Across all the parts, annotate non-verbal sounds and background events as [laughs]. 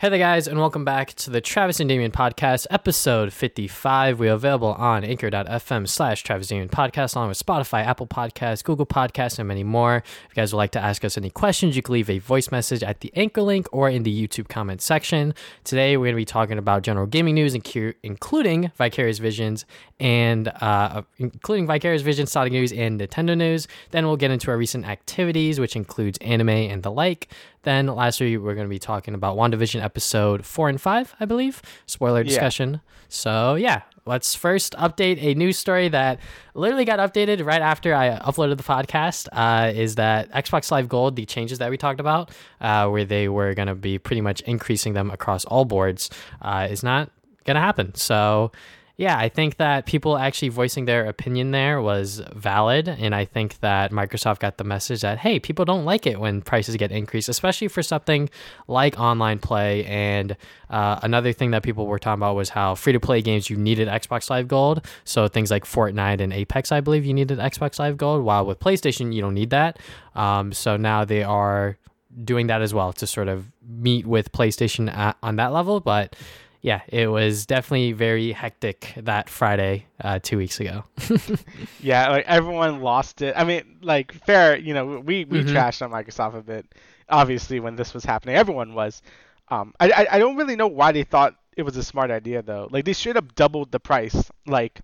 Hey there, guys, and welcome back to the Travis and Damien podcast, episode 55. We are available on anchor.fm slash Travis Damien podcast, along with Spotify, Apple Podcasts, Google Podcasts, and many more. If you guys would like to ask us any questions, you can leave a voice message at the anchor link or in the YouTube comment section. Today, we're going to be talking about general gaming news, including Vicarious Visions and uh, including Vicarious Visions, Sonic news, and Nintendo news. Then we'll get into our recent activities, which includes anime and the like. Then last lastly, we're going to be talking about WandaVision episode four and five, I believe. Spoiler discussion. Yeah. So yeah, let's first update a news story that literally got updated right after I uploaded the podcast. Uh, is that Xbox Live Gold, the changes that we talked about, uh, where they were going to be pretty much increasing them across all boards, uh, is not going to happen. So yeah, I think that people actually voicing their opinion there was valid. And I think that Microsoft got the message that, hey, people don't like it when prices get increased, especially for something like online play. And uh, another thing that people were talking about was how free to play games, you needed Xbox Live Gold. So things like Fortnite and Apex, I believe you needed Xbox Live Gold, while with PlayStation, you don't need that. Um, so now they are doing that as well to sort of meet with PlayStation at, on that level. But yeah, it was definitely very hectic that Friday uh, two weeks ago. [laughs] yeah, like everyone lost it. I mean, like fair, you know, we we mm-hmm. trashed on Microsoft a bit. Obviously, when this was happening, everyone was. Um, I, I I don't really know why they thought it was a smart idea though. Like they should have doubled the price. Like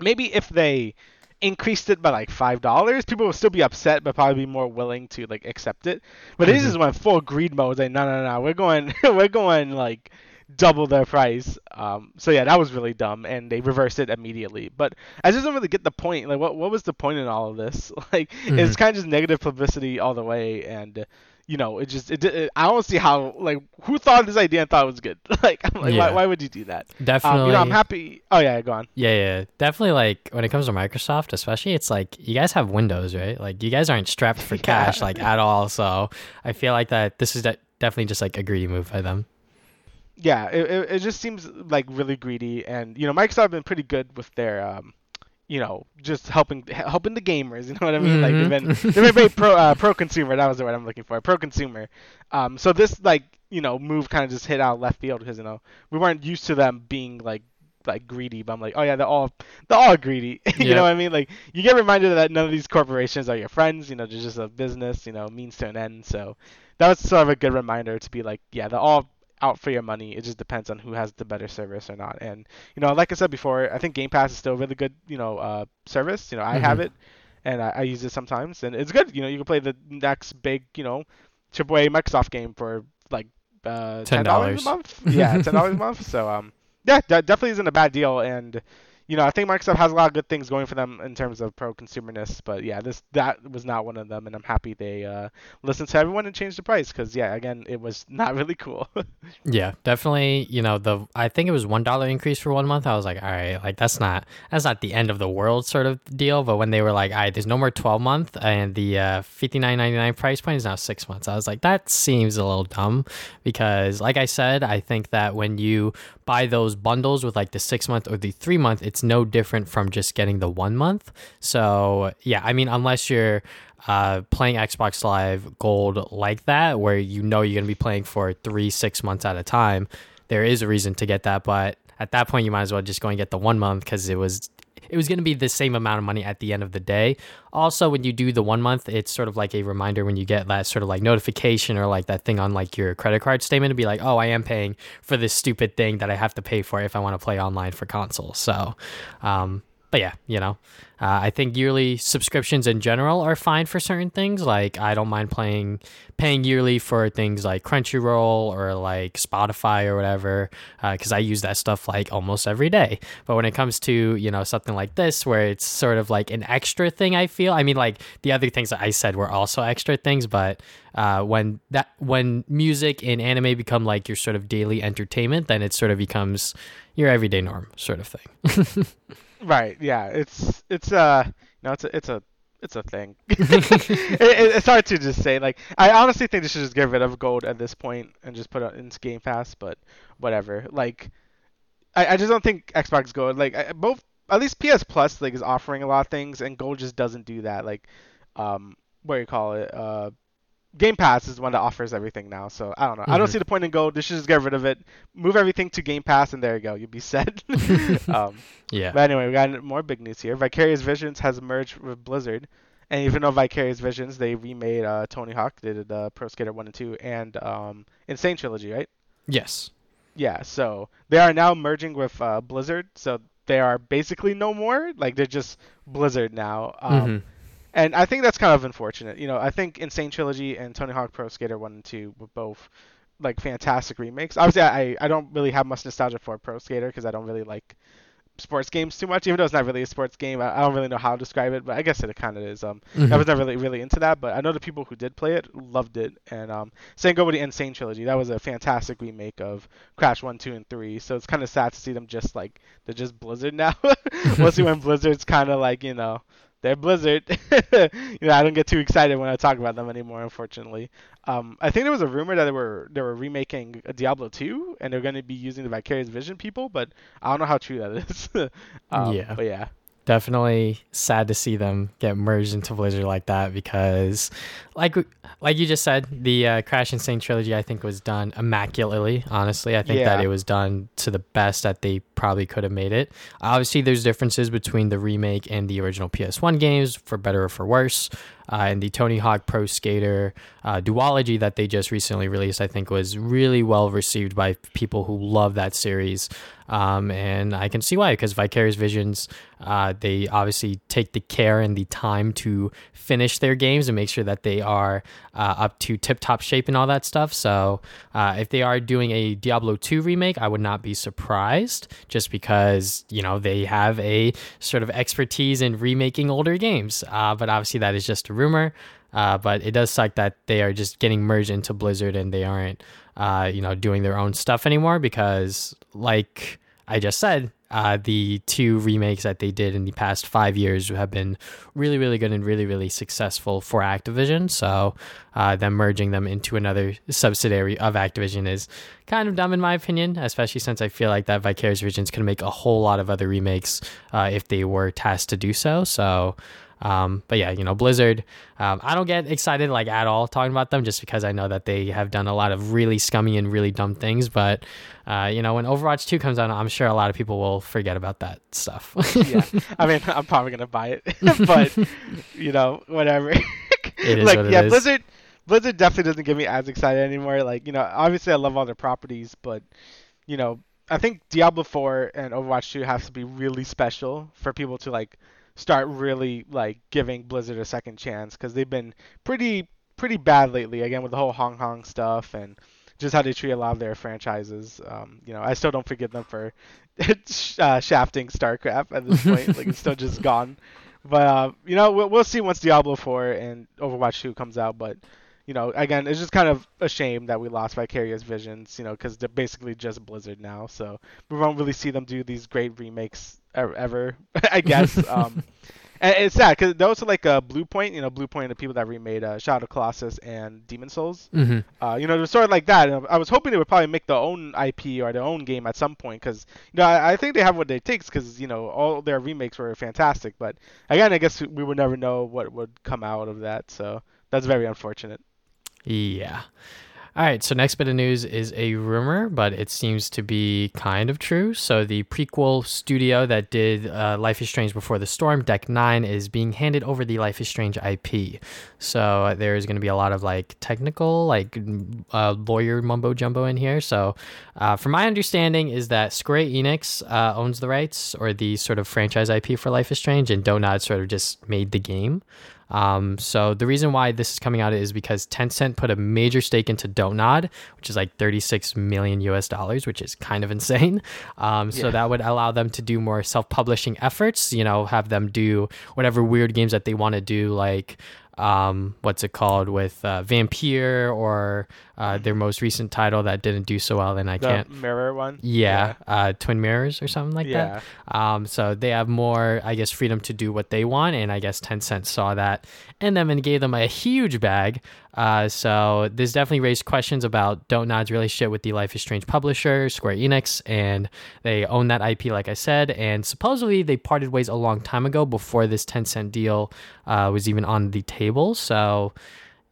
maybe if they increased it by like five dollars, people would still be upset, but probably be more willing to like accept it. But mm-hmm. they just went full greed mode. Like no no no, we're going [laughs] we're going like double their price. Um, so yeah, that was really dumb, and they reversed it immediately. But I just don't really get the point. Like, what what was the point in all of this? [laughs] Like, mm-hmm. it's kind of just negative publicity all the way, and you know, it just it, it, I don't see how like who thought this idea and thought it was good. [laughs] like, I'm like, yeah. why, why would you do that? Definitely. Um, you know, I'm happy. Oh yeah, go on. Yeah, yeah, definitely. Like when it comes to Microsoft, especially, it's like you guys have Windows, right? Like you guys aren't strapped for [laughs] cash like at all. So I feel like that this is de- definitely just like a greedy move by them yeah, it, it just seems like really greedy, and you know, Microsoft have been pretty good with their, um, you know, just helping helping the gamers. [laughs] You know what I mean? Mm-hmm. Like they've been they've been very pro [laughs] uh, pro consumer. That was the word I'm looking for. Pro consumer. Um, so this like you know move kind of just hit out left field because you know we weren't used to them being like like greedy, but I'm like, oh yeah, they're all they're all greedy. [laughs] you yep. know what I mean? Like you get reminded that none of these corporations are your friends. You know, they're just a business. You know, means to an end. So that was sort of a good reminder to be like, yeah, they're all out for your money. It just depends on who has the better service or not. And you know, like I said before, I think Game Pass is still a really good you know uh, service. You know, I mm-hmm. have it and I, I, use it sometimes, and it's good. You know, you can play the next big you know AAA Microsoft game for like uh, ten dollars a month. yeah, ten dollars a month. [laughs] So um, yeah, that definitely isn't a bad deal, and you know, I think Microsoft has a lot of good things going for them in terms of pro consumerness, but yeah, this that was not one of them, and I'm happy they uh, listened to everyone and changed the price because yeah, again, it was [laughs] not really cool. [laughs] yeah, definitely. You know, the I think it was one dollar increase for one month. I was like, all right, like that's not that's not the end of the world sort of deal. But when they were like, all right, there's no more 12 month, and the uh, 59.99 price point is now six months, I was like, that seems a little dumb because, like I said, I think that when you buy those bundles with like the six month or the three month, it's no different from just getting the one month. So yeah, I mean, unless you're uh, playing Xbox Live Gold like that, where you know you're gonna be playing for three, six months at a time, there is a reason to get that. But at that point, you might as well just go and get the one month because it was it was going to be the same amount of money at the end of the day. Also, when you do the one month, it's sort of like a reminder when you get that sort of like notification or like that thing on like your credit card statement to be like, oh, I am paying for this stupid thing that I have to pay for if I want to play online for console. So, um, but yeah, you know, uh, I think yearly subscriptions in general are fine for certain things. Like I don't mind playing paying yearly for things like Crunchyroll or like Spotify or whatever, because uh, I use that stuff like almost every day. But when it comes to you know something like this, where it's sort of like an extra thing, I feel. I mean, like the other things that I said were also extra things, but uh, when that when music and anime become like your sort of daily entertainment, then it sort of becomes your everyday norm sort of thing. [laughs] Right. Yeah. It's it's uh no it's a it's a it's a thing. [laughs] [laughs] it, it, it's hard to just say. Like I honestly think they should just get rid of gold at this point and just put it into Game Pass. But whatever. Like I, I just don't think Xbox Gold like I, both at least PS Plus like is offering a lot of things and gold just doesn't do that. Like um what do you call it uh Game Pass is the one that offers everything now. So I don't know. Mm-hmm. I don't mm-hmm. see the point in Gold. They should just get rid of it, move everything to Game Pass, and there you go. You'll be set. [laughs] [laughs] um, yeah. But anyway, we got more big news here. Vicarious Visions has merged with Blizzard. And even though Vicarious Visions, they remade uh, Tony Hawk, they did uh, Pro Skater 1 and 2, and um, N. Sane Trilogy, right? Yes. Yeah, so they are now merging with uh, Blizzard, so they are basically no more. Like, they're just Blizzard now. Um, mm-hmm. And I think that's kind of unfortunate. You know, I think N. Sane Trilogy and Tony Hawk Pro Skater 1 and 2 were both like fantastic remakes. Obviously, I I don't really have much nostalgia for Pro Skater because I don't really like sports games too much, even though it's not really a sports game. I, I don't really know how to describe it, but I guess it kind of is. Um, mm-hmm. I was never really really into that, but I know the people who did play it loved it. And um, same go with the N. Sane trilogy. That was a fantastic remake of Crash One, Two, and Three. So it's kind of sad to see them just like they're just Blizzard now. [laughs] we'll see when Blizzard's kind of like you know they're Blizzard. [laughs] you know, I don't get too excited when I talk about them anymore, unfortunately. Um, I think there was a rumor that they were they were remaking Diablo 2 and they're going to be using the Vicarious Vision people, but I don't know how true that is. [laughs] um, yeah. But yeah definitely sad to see them get merged into Blizzard like that because, like like you just said, the uh, Crash N. Sane trilogy I think was done immaculately. Honestly, I think yeah. that it was done to the best that they probably could have made it. Obviously, there's differences between the remake and the original PS1 games, for better or for worse. Uh, and the Tony Hawk Pro Skater uh, duology that they just recently released, I think, was really well received by people who love that series. Um, and I can see why, because Vicarious Visions, uh, they obviously take the care and the time to finish their games and make sure that they are uh, up to tip top shape and all that stuff. So uh, if they are doing a Diablo 2 remake, I would not be surprised just because, you know, they have a sort of expertise in remaking older games. Uh, but obviously, that is just a rumor. Uh, but it does suck that they are just getting merged into Blizzard and they aren't, uh, you know, doing their own stuff anymore because, like I just said, uh, the two remakes that they did in the past five years have been really, really good and really, really successful for Activision. So, uh, them merging them into another subsidiary of Activision is kind of dumb, in my opinion, especially since I feel like that Vicarious Visions can make a whole lot of other remakes uh, if they were tasked to do so. So, um, but yeah, you know, Blizzard, um, I don't get excited like at all talking about them just because I know that they have done a lot of really scummy and really dumb things. But, uh, you know, when Overwatch 2 comes out, I'm sure a lot of people will forget about that stuff. yeah. I mean, I'm probably going to buy it, [laughs] but, you know, whatever. it is like, yeah, is. Blizzard. Blizzard definitely doesn't get me as excited anymore. Like, you know, obviously I love all their properties, but, you know, I think Diablo 4 and Overwatch 2 have to be really special for people to like start really like giving Blizzard a second chance because they've been pretty pretty bad lately. Again with the whole Hong Kong stuff and just how they treat a lot of their franchises. Um, you know, I still don't forgive them for [laughs] uh, shafting StarCraft at this point. like it's still [laughs] just gone. But uh, you know, we'll, we'll see once Diablo 4 and Overwatch 2 comes out. But you know, again, it's just kind of a shame that we lost Vicarious Visions. You know, because they're basically just Blizzard now. So we won't really see them do these great remakes ever, [laughs] I guess. [laughs] um, and it's sad because those are like uh, Bluepoint, you know, Bluepoint, the people that remade uh, Shadow of Colossus and Demon Souls. Mm-hmm. Uh, you know, they're sort of like that. And I was hoping they would probably make their own IP or their own game at some point because, you know, I, I, think they have what it takes because, you know, all their remakes were fantastic. But again, I guess we would never know what would come out of that. So that's very unfortunate. Yeah. All right, so next bit of news is a rumor, but it seems to be kind of true. So the prequel studio that did uh, Life is Strange Before the Storm, Deck Nine, is being handed over the Life is Strange IP. So there's going to be a lot of like technical, like uh, lawyer mumbo jumbo in here. So, uh, from my understanding, is that Square Enix uh, owns the rights or the sort of franchise IP for Life is Strange, and Don't sort of just made the game. Um, so the reason why this is coming out is because Tencent put a major stake into Don't which is like 36 million US dollars, which is kind of [laughs] insane. Um, so yeah. that would allow them to do more self-publishing efforts. You know, have them do whatever weird games that they want to do, like um, what's it called with uh, Vampyr or uh, their most recent title that didn't do so well. Then I the can't mirror one. Yeah, yeah. Uh, Twin Mirrors or something like yeah. that. Um, so they have more, I guess, freedom to do what they want, and I guess Tencent saw that and then and gave them a huge bag. Uh, so this definitely raised questions about Don't Nod's relationship with the Life is Strange publisher, Square Enix, and they own that IP, like I said. And supposedly they parted ways a long time ago before this Tencent deal uh, was even on the table. So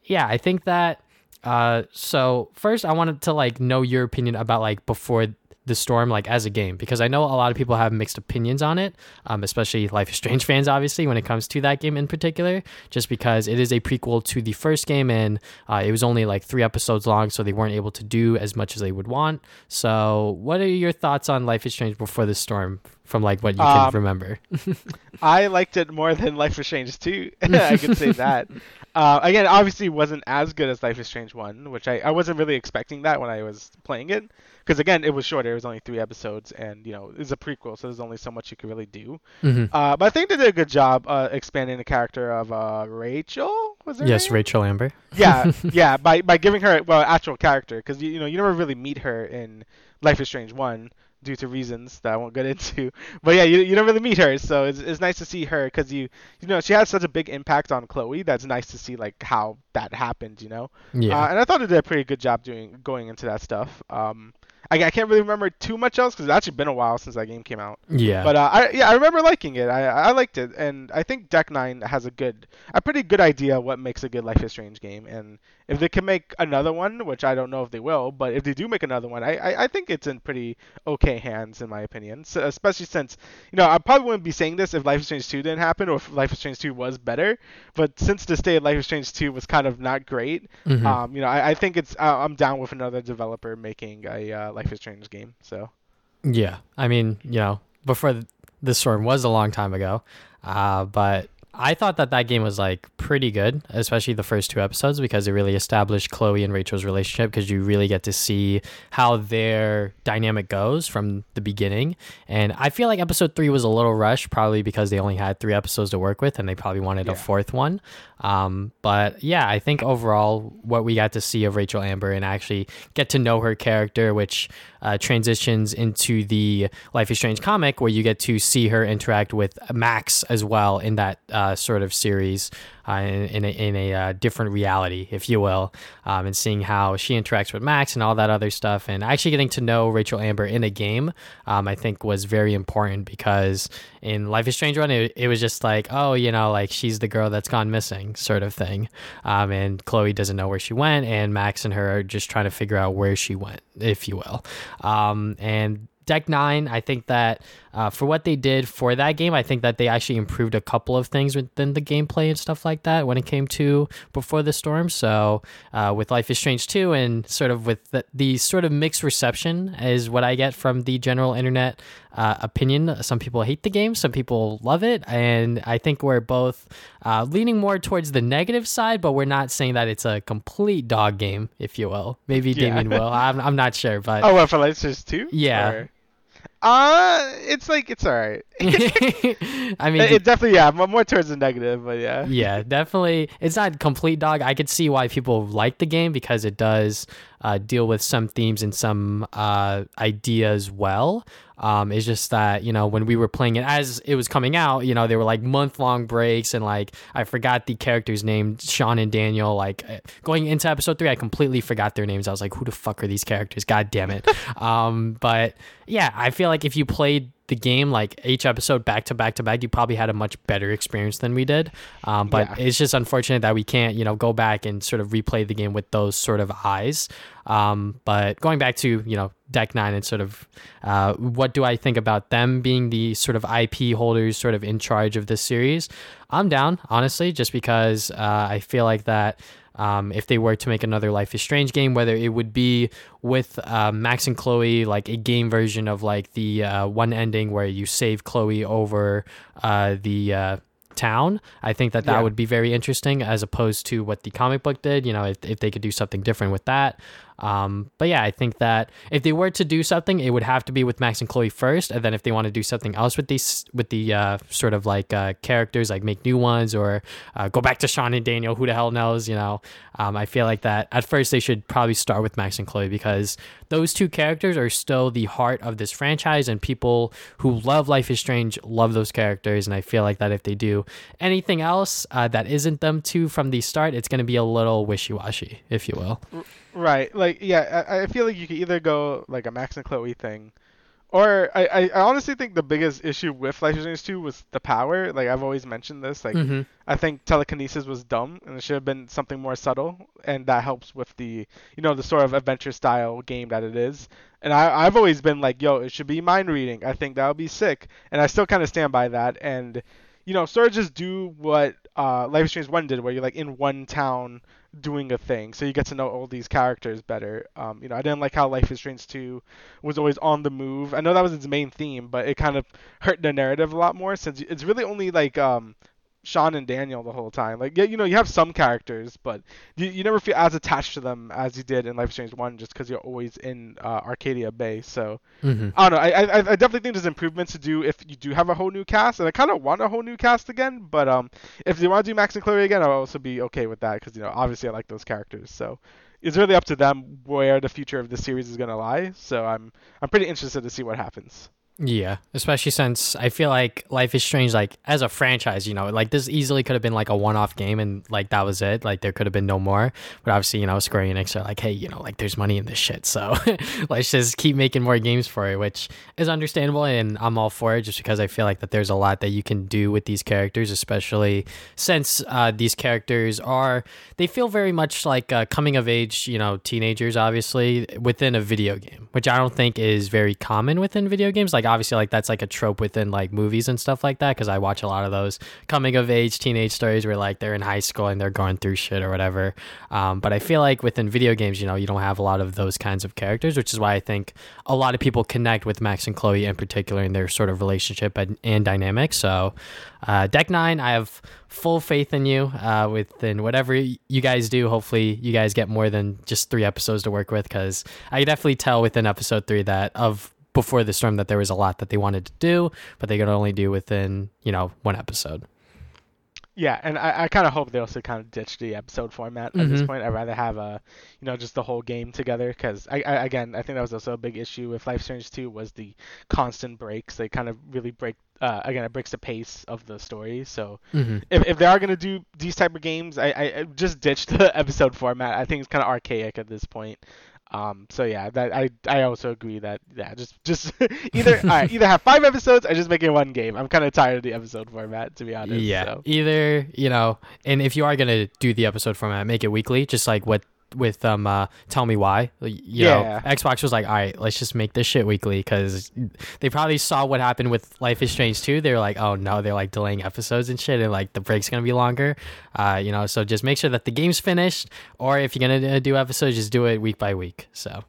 yeah, I think that. Uh, so first, I wanted to like know your opinion about like before the Storm like as a game because I know a lot of people have mixed opinions on it, um, especially Life is Strange [laughs] fans, obviously, when it comes to that game in particular, just because it is a prequel to the first game and uh, it was only like three episodes long, so they weren't able to do as much as they would want. So, what are your thoughts on Life is Strange before the Storm from like what you can um, remember? [laughs] I liked it more than Life is Strange 2. [laughs] I could say that. Uh, again, obviously, wasn't as good as Life is Strange 1, which I, I wasn't really expecting that when I was playing it because again, it was shorter. It was only three episodes, and you know, it's a prequel, so there's only so much you could really do. Mm-hmm. Uh, but I think they did a good job uh, expanding the character of uh, Rachel. Was? Yes, name? Rachel Amber. [laughs] yeah, [laughs] yeah. By by giving her well actual character, because you, you know you never really meet her in Life is Strange one due to reasons that I won't get into. [laughs] But yeah, you, you don't really meet her, so it's, it's nice to see her because you you know she has such a big impact on Chloe. That's nice to see like how that happened, you know. Yeah. Uh, and I thought they did a pretty good job doing going into that stuff. Um, I, I can't really remember too much else because it's actually been a while since that game came out. Yeah. But uh, I yeah I remember liking it. I I liked it, and I think Deck Nine has a good a pretty good idea what makes a good Life is Strange game, and if they can make another one, which I don't know if they will, but if they do make another one, I I, I think it's in pretty okay hands in my opinion. So, especially since you know I probably wouldn't be saying this if Life is Strange 2 didn't happen or if Life is Strange 2 was better, but since the state of Life is Strange 2 was kind of not great, mm-hmm. um you know I, I think it's uh, I'm down with another developer making a uh, Life is Strange game. So yeah, I mean you know before the storm was a long time ago, uh, but I thought that that game was like pretty good, especially the first two episodes because it really established Chloe and Rachel's relationship because you really get to see how their dynamic goes from the beginning. And I feel like episode three was a little rushed, probably because they only had three episodes to work with and they probably wanted yeah. a fourth one. Um, but yeah, I think overall, what we got to see of Rachel Amber and actually get to know her character, which uh, transitions into the Life is Strange comic, where you get to see her interact with Max as well in that uh, sort of series uh, in, in, a, in a uh, different reality, if you will, um, and seeing how she interacts with Max and all that other stuff. And actually getting to know Rachel Amber in a game, um, I think was very important because in Life is Strange One, it, it was just like, oh, you know, like she's the girl that's gone missing, sort of thing. Um, and Chloe doesn't know where she went, and Max and her are just trying to figure out where she went, if you will. Um, and Deck Nine, I think that uh, for what they did for that game, I think that they actually improved a couple of things within the gameplay and stuff like that when it came to Before the Storm. So uh, with Life is Strange 2 and sort of with the, the, sort of mixed reception is what I get from the general internet uh, opinion. Some people hate the game, some people love it, and I think we're both uh, leaning more towards the negative side, but we're not saying that it's a complete dog game, if you will. Maybe yeah. Damien will. I'm, I'm not sure, but oh, well, for Life is Strange 2? Yeah. Or... Uh, it's like it's all right. [laughs] I [laughs] mean, it, it, definitely yeah, more towards the negative, but yeah. [laughs] Yeah, definitely. It's not complete dog. I could see why people like the game because it does uh, deal with some themes and some uh, ideas well. Um, it's just that you know when we were playing it as it was coming out, you know there were like month long breaks and like I forgot the characters' named Sean and Daniel. Like uh, going into episode three, I completely forgot their names. I was like, who the fuck are these characters? God damn it. [laughs] um, but yeah, I feel like if you played the game like each episode back to back to back you probably had a much better experience than we did. Um, but yeah. it's just unfortunate that we can't you know go back and sort of replay the game with those sort of eyes. Um, but going back to you know deck nine and sort of uh, what do i think about them being the sort of ip holders sort of in charge of this series? I'm down honestly just because uh, i feel like that um, if they were to make another Life is Strange game, whether it would be with uh, Max and Chloe, like a game version of like the uh, one ending where you save Chloe over uh, the uh, town. I think that that yeah. would be very interesting as opposed to what the comic book did. You know, if, if they could do something different with that. Um, but yeah, I think that if they were to do something, it would have to be with Max and Chloe first, and then if they want to do something else with these with the uh, sort of like uh, characters, like make new ones or uh, go back to Sean and Daniel, who the hell knows? You know, um, I feel like that at first they should probably start with Max and Chloe because those two characters are still the heart of this franchise, and people who love Life is Strange love those characters, and I feel like that if they do anything else uh, that isn't them two from the start, it's going to be a little wishy washy, if you will. Right. Like yeah, I, I feel like you could either go like a Max and Chloe thing, Or I, I, I honestly think the biggest issue with Life is Strange 2 was the power. Like I've always mentioned this. Like hmm I think telekinesis was dumb and it should have been something more subtle and that helps with the you know the sort of adventure style game that it is. And I I've always been like, yo, it should be mind reading. I think that would be sick. And I still kind of stand by that. And you know, sort of just do what uh, Life is Strange 1 did, where you're like in one town doing a thing, so you get to know all these characters better. Um, you know, I didn't like how Life is Strange 2 was always on the move. I know that was its main theme, but it kind of hurt the narrative a lot more since it's really only like um, Sean and Daniel the whole time. Like, yeah, you know, you have some characters, but you, you never feel as attached to them as you did in Life Strange 1 just because you're always in uh, Arcadia Bay. So, hmm I don't know. I, I I definitely think there's improvements to do if you do have a whole new cast, and I kind of want a whole new cast again. But um, if they want to do Max and Chloe again, I'll also be okay with that because you know obviously I like those characters. So it's really up to them where the future of the series is gonna lie. So I'm I'm pretty interested to see what happens. Yeah, especially since I feel like Life is Strange, like as a franchise, you know, like this easily could have been like a one-off game, and like that was it. Like there could have been no more. But obviously, you know, Square Enix are like, hey, you know, like there's money in this shit, so [laughs] let's just keep making more games for it, which is understandable, and I'm all for it, just because I feel like that there's a lot that you can do with these characters, especially since uh, these characters are they feel very much like uh, coming of age, you know, teenagers, obviously within a video game, which I don't think is very common within video games. Like obviously, like that's like a trope within like movies and stuff like that, because I watch a lot of those coming of age teenage stories where like they're in high school and they're going through shit or whatever. Um, but I feel like within video games, you know, you don't have a lot of those kinds of characters, which is why I think a lot of people connect with Max and Chloe in particular in their sort of relationship and, and dynamic. So, uh, Deck Nine, I have full faith in you uh, within whatever you guys do. Hopefully, you guys get more than just three episodes to work with because I definitely tell within episode three that of before the storm that there was a lot that they wanted to do, but they could only do within you know one episode. Yeah, and I, I kind of hope they also kind of ditch the episode format at this Mhm. point. I'd rather have a, you know, just the whole game together because I, I again I think that was also a big issue with Life Strange 2 was the constant breaks. They kind of really break. Uh, again, it breaks the pace of the story. So Mm-hmm. if, if they are gonna do these type of games, I, I I just ditch the [laughs] episode format. I think it's kind of archaic at this point. Um, so yeah, that I I also agree that yeah, just just [laughs] either all right, either have five episodes or just make it one game. I'm kind of tired of the episode format to be honest. Yeah. So. Either, you know, and if you are going to do the episode format, make it weekly, just like what with um uh tell me why. You Yeah. know xbox was like all right let's just make this shit weekly because they probably saw what happened with life is strange 2 they were like oh no they're like delaying episodes and shit and like the break's gonna be longer. Uh you know so just make sure that the game's finished or if you're gonna do episodes just do it week by week so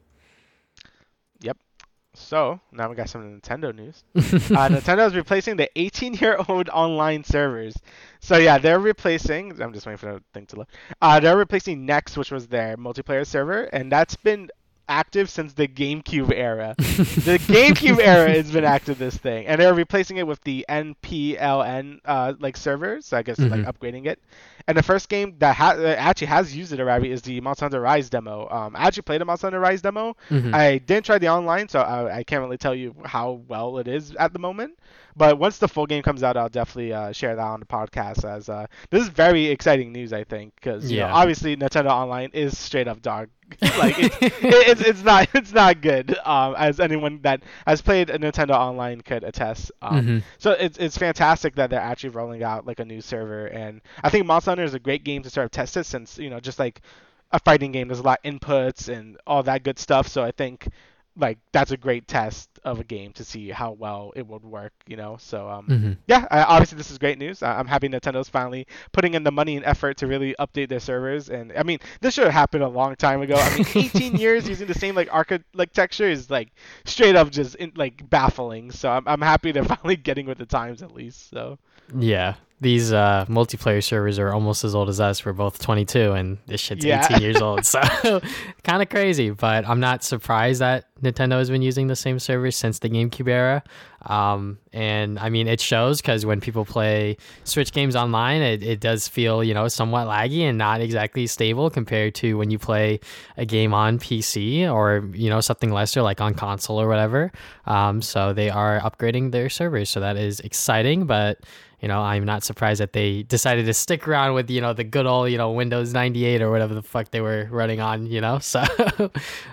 So now we got some Nintendo news. [laughs] uh, Nintendo is replacing the 18-year-old online servers. So yeah, they're replacing. I'm just waiting for the thing to load. Uh, they're replacing NEX, which was their multiplayer server, and that's been active since the GameCube era. [laughs] the GameCube era has been active this thing, and they're replacing it with the NPLN uh, like servers. So I guess like Mhm. upgrading it. And the first game that ha- that actually has used it already is the Monster Hunter Rise demo. Um, I actually played the Monster Hunter Rise demo. Mhm. I didn't try the online, so I, I can't really tell you how well it is at the moment. But once the full game comes out, I'll definitely uh, share that on the podcast. As uh, this is very exciting news, I think, because you know, Yeah. obviously Nintendo Online is straight up dog. [laughs] [laughs] like it's, it's it's not [laughs] it's not good. Um, as anyone that has played a Nintendo Online could attest. Um, Mhm. so it's it's fantastic that they're actually rolling out like a new server, and I think Monster Hunter is a great game to sort of test it since you know just like a fighting game, there's a lot of inputs and all that good stuff. So I think like that's a great test of a game to see how well it would work, you know. So um, Mhm. yeah, uh, obviously this is great news. I- I'm happy Nintendo's finally putting in the money and effort to really update their servers. And I mean, this should have happened a long time ago. I mean, [laughs] 18 years using the same like architecture is like straight up just in, like baffling. So I'm I'm happy they're [laughs] finally getting with the times at least. So Yeah, these uh, multiplayer servers are almost as old as us. We're both 22, and this shit's Yeah. 18 years old. [laughs] So, [laughs] kind of crazy. But I'm not surprised that Nintendo has been using the same servers since the GameCube era. Um, and I mean, it shows because when people play Switch games online, it, it does feel, you know, somewhat laggy and not exactly stable compared to when you play a game on PC or, you know, something lesser like on console or whatever. Um, so they are upgrading their servers. So that is exciting. But you know, I'm not surprised that they decided to stick around with, you know, the good old, you know, Windows 98 or whatever the fuck they were running on, you know. [laughs] So,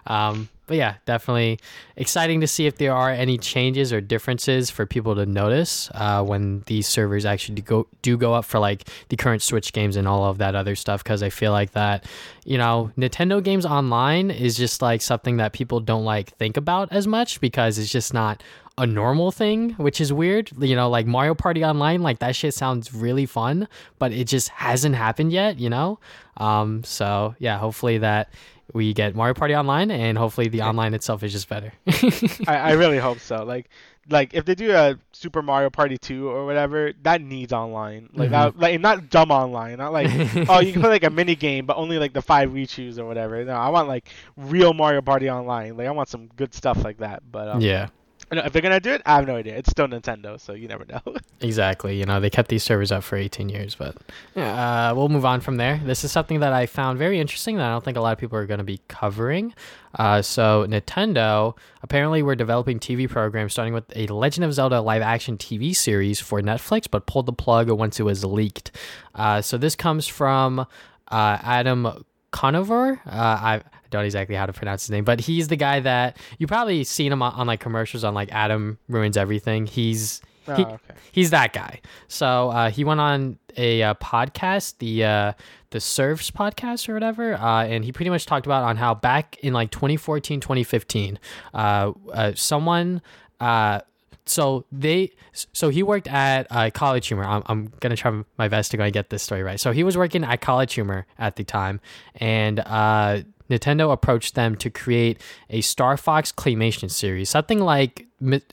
um, but yeah, definitely exciting to see if there are any changes or differences for people to notice uh, when these servers actually do go do go up for like the current Switch games and all of that other stuff. Because I feel like that, you know, Nintendo games online is just like something that people don't like think about as much because it's just not a normal thing, which is weird. You know, like Mario Party Online, like that shit sounds really fun, but it just hasn't happened yet, you know? Um, so yeah, hopefully that we get Mario Party Online and hopefully the online itself is just better. I, I [laughs] really hope so. Like like if they do a Super Mario Party 2 or whatever, that needs online. Like Mm-hmm. that, like not dumb online, not like [laughs] oh you can play like a mini game but only like the five we choose or whatever. No, I want like real Mario Party online. Like I want some good stuff like that. But um, yeah. If they're gonna do it, I have no idea. It's still Nintendo, so you never know. [laughs] Exactly. You know, they kept these servers up for 18 years, but yeah, uh, we'll move on from there. This is something that I found very interesting that I don't think a lot of people are going to be covering. Uh, so, Nintendo apparently were developing TV programs starting with a Legend of Zelda live action TV series for Netflix, but pulled the plug once it was leaked. Uh, so, this comes from uh, Adam Conover. Uh, I don't exactly how to pronounce his name, but he's the guy that you probably seen him on, on like commercials on like Adam Ruins Everything. He's oh, he- okay. he's that guy. So uh, he went on a uh, podcast, the uh, the Surfs podcast or whatever, uh, and he pretty much talked about on how back in like 2014, 2015, uh, uh, someone. Uh, so they so he worked at uh, college humor I'm, I'm gonna try my best to go and get this story right so he was working at college humor at the time and uh Nintendo approached them to create a Star Fox claymation series, something like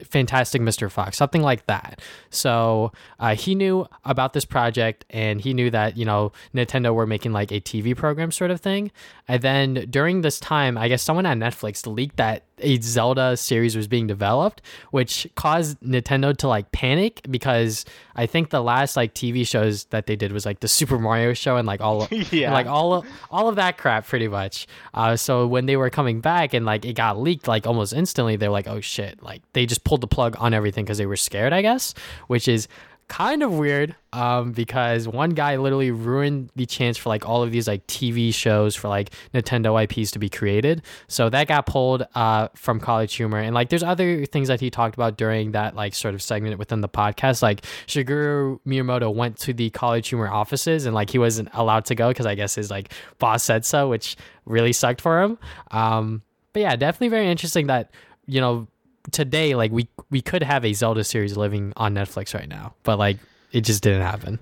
Fantastic Mr. Fox, something like that. So uh, he knew about this project, and he knew that you know Nintendo were making like a TV program sort of thing. And then during this time, I guess someone at Netflix leaked that a Zelda series was being developed, which caused Nintendo to like panic because I think the last like TV shows that they did was like the Super Mario show and like all [laughs] Yeah. and, like all of all of that crap pretty much. Uh, so when they were coming back and like it got leaked like almost instantly, they're like, oh shit, like they just pulled the plug on everything because they were scared, I guess, which is kind of weird um, because one guy literally ruined the chance for like all of these like TV shows for like Nintendo IPs to be created. So that got pulled uh, from College Humor, and like there's other things that he talked about during that like sort of segment within the podcast. Like Shigeru Miyamoto went to the College Humor offices and like he wasn't allowed to go because I guess his like boss said so, which really sucked for him. Um, but yeah, definitely very interesting that you know today like we we could have a Zelda series living on Netflix right now, but like it just didn't happen.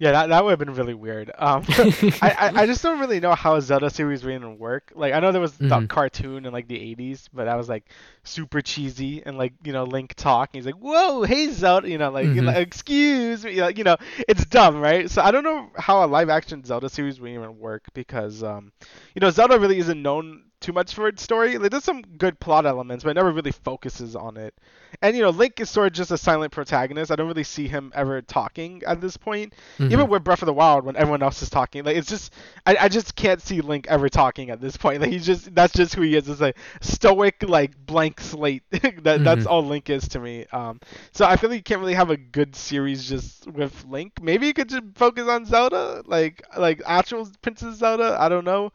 Yeah, that, that would have been really weird. Um, [laughs] I, I I just don't really know how a Zelda series would even work. Like I know there was the Mhm. cartoon in like the '80s, but that was like super cheesy and like you know Link talk. And he's like, "Whoa, hey Zelda," you know, like, Mhm. like, excuse me, like, you know, it's dumb, right? So I don't know how a live action Zelda series would even work because um, you know, Zelda really isn't known too much for its story. Like there's some good plot elements, but it never really focuses on it. And you know, Link is sort of just a silent protagonist. I don't really see him ever talking at this point. Mhm. Even with Breath of the Wild, when everyone else is talking, like it's just I, I just can't see Link ever talking at this point. [laughs] Like he's just that's just who he is. It's a stoic like blank slate. [laughs] that that's Mhm. all Link is to me. Um, so I feel like you can't really have a good series just with Link. Maybe you could just focus on Zelda, like like actual Princess Zelda. I don't know.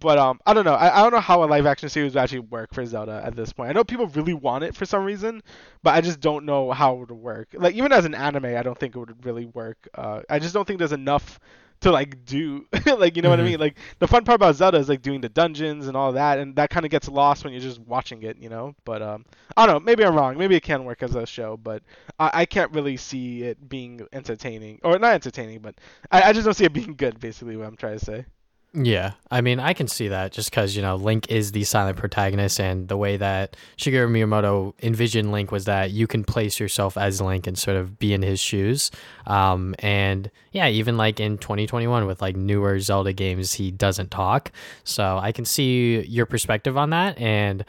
But um, I don't know. I, I don't know how a live action series would actually work for Zelda at this point. I know people really want it for some reason, but I just don't know how it would work. Like even as an anime, I don't think it would really work. Uh, I just don't think there's enough to like do. [laughs] like you know what I Mhm. mean? Like the fun part about Zelda is like doing the dungeons and all that, and that kind of gets lost when you're just watching it, you know. But um, I don't know. Maybe I'm wrong. Maybe it can work as a show, but I, I can't really see it being entertaining or not entertaining, but I, I just don't see it being good. Basically, what I'm trying to say. Yeah, I mean, I can see that just because you know Link is the silent protagonist, and the way that Shigeru Miyamoto envisioned Link was that you can place yourself as Link and sort of be in his shoes. Um, and yeah, even like in 2021 with like newer Zelda games, he doesn't talk. So I can see your perspective on that, and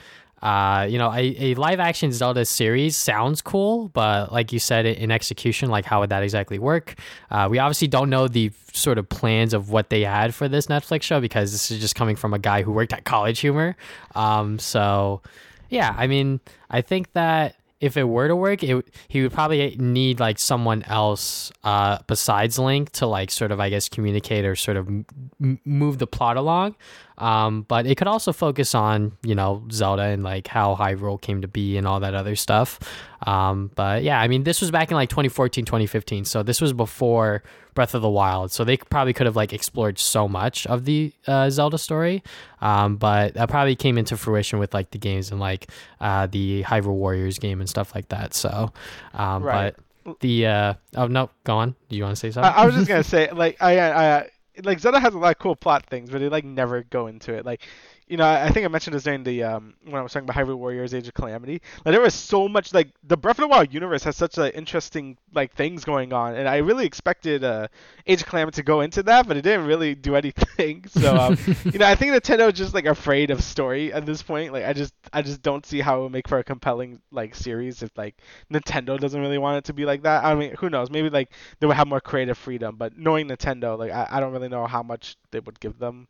uh, you know, a, a live action Zelda series sounds cool, but like you said, in execution, like how would that exactly work? Uh, we obviously don't know the sort of plans of what they had for this Netflix show because this is just coming from a guy who worked at College Humor. Um, so yeah, I mean, I think that if it were to work, it he would probably need like someone else uh, besides Link to like sort of I guess communicate or sort of m- move the plot along. Um, but it could also focus on you know Zelda and like how Hyrule came to be and all that other stuff. Um, but yeah, I mean this was back in like 2014, 2015, so this was before Breath of the Wild, so they probably could have like explored so much of the uh, Zelda story. Um, but that probably came into fruition with like the games and like uh, the Hyrule Warriors game and stuff like that. So, um, right. but the uh, oh no, go on. Do you want to say something? I, I was just [laughs] gonna say like I I like Zelda has a lot of cool plot things, but they like never go into it. Like you know, I think I mentioned this during the um when I was talking about Hyrule Warriors: Age of Calamity. Like there was so much like the Breath of the Wild universe has such like interesting like things going on, and I really expected uh Age of Calamity to go into that, but it didn't really do anything. [laughs] So um, [laughs] you know, I think Nintendo is just like afraid of story at this point. Like I just I just don't see how it would make for a compelling like series if like Nintendo doesn't really want it to be like that. I mean, who knows? Maybe like they would have more creative freedom, but knowing Nintendo, like I, I don't really know how much they would give them.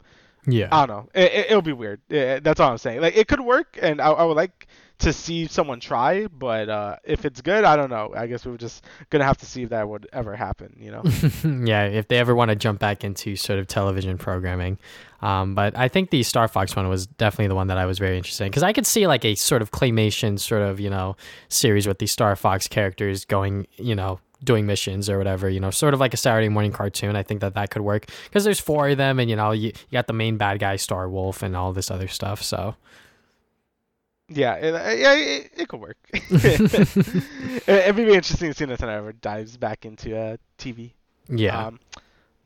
Yeah. I don't know. It, will it, be weird. It, that's all I'm saying. Like it could work, and I, I would like to see someone try, but uh, if it's good, I don't know. I guess we are just gonna have to see if that would ever happen. You know? [laughs] yeah, if they ever want to jump back into sort of television programming. Um, but I think the Star Fox one was definitely the one that I was very interested in because I could see like a sort of claymation sort of you know series with the Star Fox characters going you know doing missions or whatever, you know, sort of like a Saturday morning cartoon. I think that that could work because there's four of them, and you know, you, you got the main bad guy, Star Wolf, and all this other stuff. So. Yeah, it, yeah, it, it could work. [laughs] [laughs] It'd be interesting to see if ever dives back into uh, TV. Yeah. Um,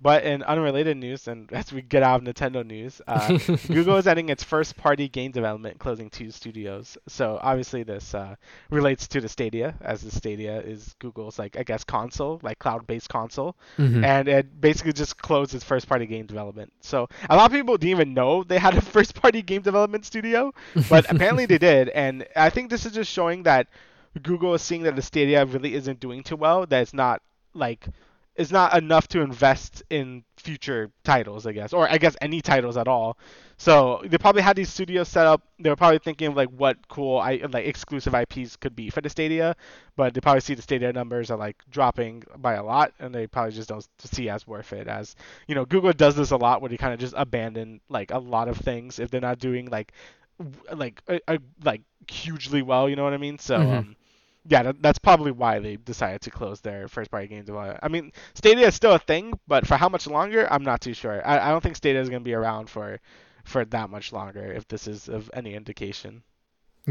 but in unrelated news, and [laughs] as we get out of Nintendo news, uh, Google is [laughs] ending its first-party game development, closing two studios. So obviously this uh, relates to the Stadia, as the Stadia is Google's like I guess console, like cloud-based console, mm-hmm. and it basically just closed its first-party game development. So a lot of people didn't even know they had a [laughs] first-party game development studio, but apparently they did, and I think this is just showing that Google is seeing that the Stadia really isn't doing too well. That it's not like is not enough to invest in future titles, I guess, or I guess any titles at all. So they probably had these studios set up. They were probably thinking of like what cool I, like exclusive IPs could be for the Stadia, but they probably see the Stadia numbers are like dropping by a lot, and they probably just don't see as worth it. As you know, Google does this a lot where they kind of just abandon like a lot of things if they're not doing like like a, like hugely well. You know what I mean? So. Mm-hmm. Um, yeah, that, that's probably why they decided to close their first party game development. I mean, Stadia is still a thing, but for how much longer, I'm not too sure. I, I don't think Stadia is going to be around for for that much longer if this is of any indication.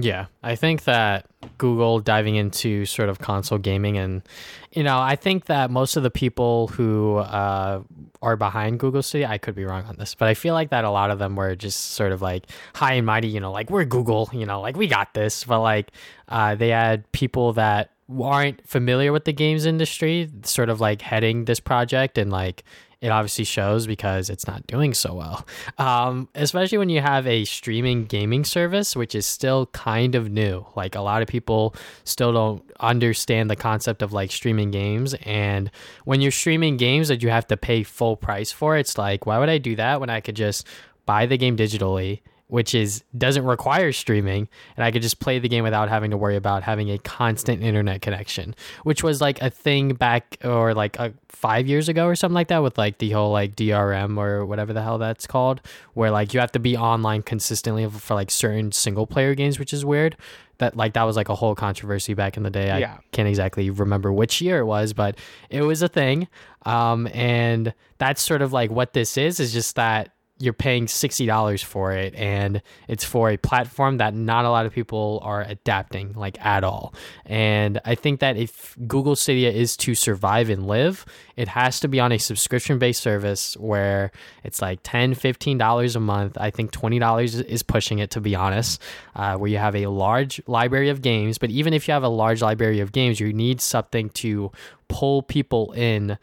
Yeah, I think that Google diving into sort of console gaming, and you know, I think that most of the people who uh, are behind Google Stadia, I could be wrong on this, but I feel like that a lot of them were just sort of like high and mighty, you know, like we're Google, you know, like we got this, but like uh, they had people that aren't familiar with the games industry, sort of like heading this project and like it obviously shows because it's not doing so well. Um, especially when you have a streaming gaming service, which is still kind of new. Like a lot of people still don't understand the concept of like streaming games. And when you're streaming games that you have to pay full price for, it's like, why would I do that when I could just buy the game digitally which is doesn't require streaming and I could just play the game without having to worry about having a constant internet connection, which was like a thing back or like a, 5 years ago or something like that with like the whole like DRM or whatever the hell that's called where like you have to be online consistently for like certain single player games, which is weird. That like that was like a whole controversy back in the day. I yeah. can't exactly remember which year it was, but it was a thing. Um, and that's sort of like what this is is just that you're paying $60 for it and it's for a platform that not a lot of people are adapting like at all. And i think that if google stadia is to survive and live it has to be on a subscription based service where it's like $10 $15 a month. I think $20 is pushing it to be honest uh, where you have a large library of games. But even if you have a large library of games you need something to pull people in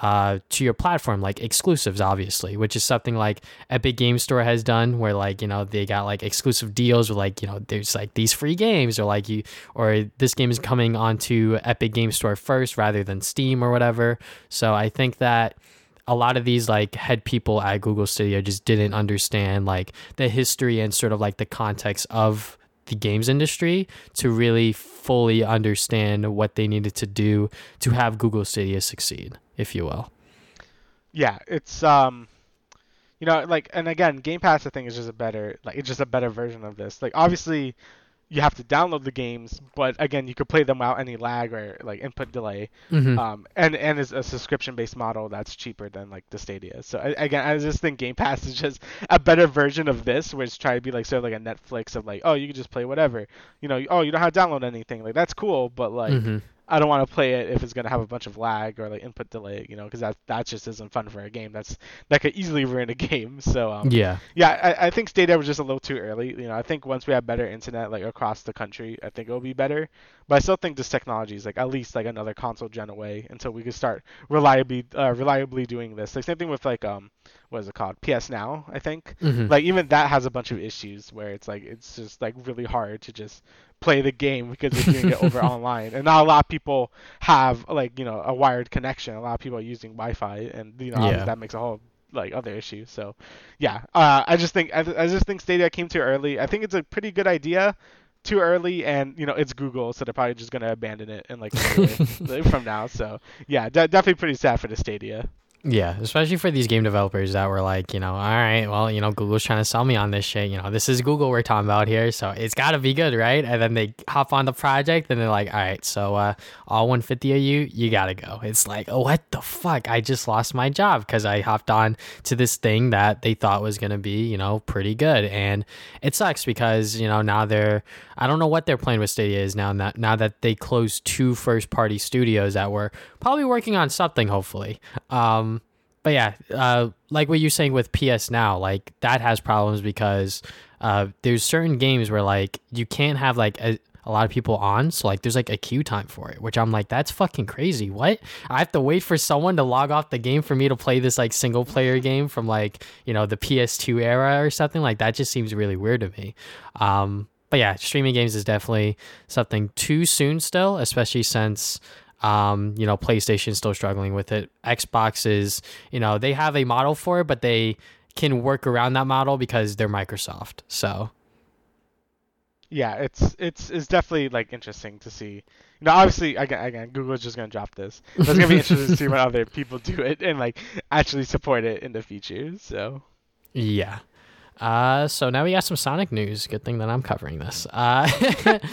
uh, to your platform, like exclusives, obviously, which is something like Epic Game Store has done, where like you know they got like exclusive deals, with like you know there's like these free games, or like you, or this game is coming onto Epic Game Store first rather than Steam or whatever. So I think that a lot of these like head people at Google Stadia just didn't understand like the history and sort of like the context of the games industry to really fully understand what they needed to do to have Google Stadia succeed if you will. Yeah, it's um, you know, like, and again, Game Pass I think is just a better, like, it's just a better version of this. Like, obviously, you have to download the games, but again, you could play them without any lag or like input delay. Mm-hmm. Um, and and it's a subscription-based model that's cheaper than like the Stadia. So I, again, I just think Game Pass is just a better version of this, where it's trying to be like sort of like a Netflix of like, oh, you can just play whatever. You know, oh, you don't have to download anything. Like that's cool, but like. Mm-hmm. I don't want to play it if it's gonna have a bunch of lag or like input delay, you know, because that that just isn't fun for a game. That's that could easily ruin a [laughs] game. So um, Yeah. yeah, I, I think Stadia was just a little too early. You know, I think once we have better internet like across the country, I think it'll be better. But I still think this technology is like at least like another console gen away until we can start reliably uh, reliably doing this. Like same thing with like um what is it called PS Now I think. Mm-hmm. Like even that has a bunch of issues where it's like it's just like really hard to just play the game because you're doing it over [laughs] online, and not a lot of people have like you know a wired connection. A lot of people are using Wi-Fi, and you know Yeah. that makes a whole like other issue. So yeah, uh, I just think I, th- I just think Stadia came too early. I think it's a pretty good idea. Too early, and you know it's Google, so they're probably just gonna abandon it and like [laughs] from now. So yeah, de- definitely pretty sad for the Stadia. Yeah, especially for these game developers that were like, you know, all right, well, you know, Google's trying to sell me on this shit. You know, this is Google we're talking about here, so it's got to be good, right? And then they hop on the project and they're like, all right, so uh, all 150 of you, you got to go. It's like, oh, what the fuck? I just lost my job because I hopped on to this thing that they thought was to be, you know, pretty good. And it sucks because, you know, now they're, I don't know what their plan with Stadia is now, that, now that they closed two first party studios that were probably working on something, hopefully. Um, but yeah, uh, like what you're saying with PS Now, like that has problems because uh, there's certain games where like you can't have like a, a lot of people on, so like there's like a queue time for it, which I'm like that's fucking crazy. What? I have to wait for someone to log off the game for me to play this like single player game from like you know the PS2 era or something like that. Just seems really weird to me. Um, but yeah, streaming games is definitely something too soon still, especially since um, you know, PlayStation's still struggling with it. Xbox is, you know, they have a model for it, but they can work around that model because they're Microsoft. So yeah, it's it's it's definitely like interesting to see. You know, obviously, again, again, Google's just gonna drop this. But it's gonna be interesting to see what [laughs] other people do it and like actually support it in the future. So yeah. Uh, so now we got some Sonic news. Good thing that I'm covering this. Uh,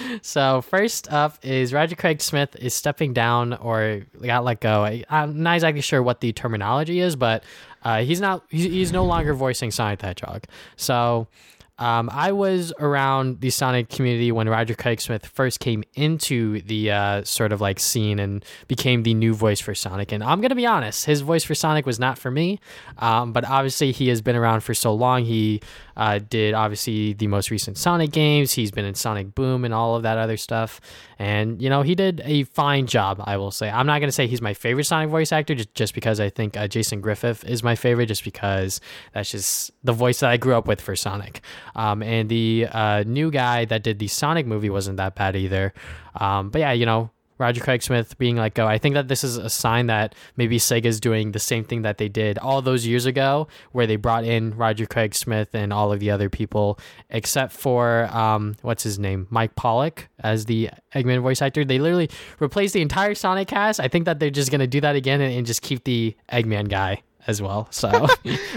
[laughs] so first up is Roger Craig Smith is stepping down or got let go. I, I'm not exactly sure what the terminology is, but uh, he's not. He's, he's no longer voicing Sonic the Hedgehog. So um, I was around the Sonic community when Roger Craig Smith first came into the uh, sort of like scene and became the new voice for Sonic. And I'm gonna be honest, his voice for Sonic was not for me. Um, but obviously, he has been around for so long. He uh, did obviously the most recent Sonic games. He's been in Sonic Boom and all of that other stuff. And you know, he did a fine job. I will say. I'm not gonna say he's my favorite Sonic voice actor just just because I think uh, Jason Griffith is my favorite, just because that's just the voice that I grew up with for Sonic. Um, and the uh, new guy that did the Sonic movie wasn't that bad either. Um, but yeah, you know, Roger Craig Smith being let go. I think that this is a sign that maybe Sega's doing the same thing that they did all those years ago, where they brought in Roger Craig Smith and all of the other people, except for um, what's his name, Mike Pollock as the Eggman voice actor. They literally replaced the entire Sonic cast. I think that they're just gonna do that again and, and just keep the Eggman guy as well. [laughs] So [laughs] I,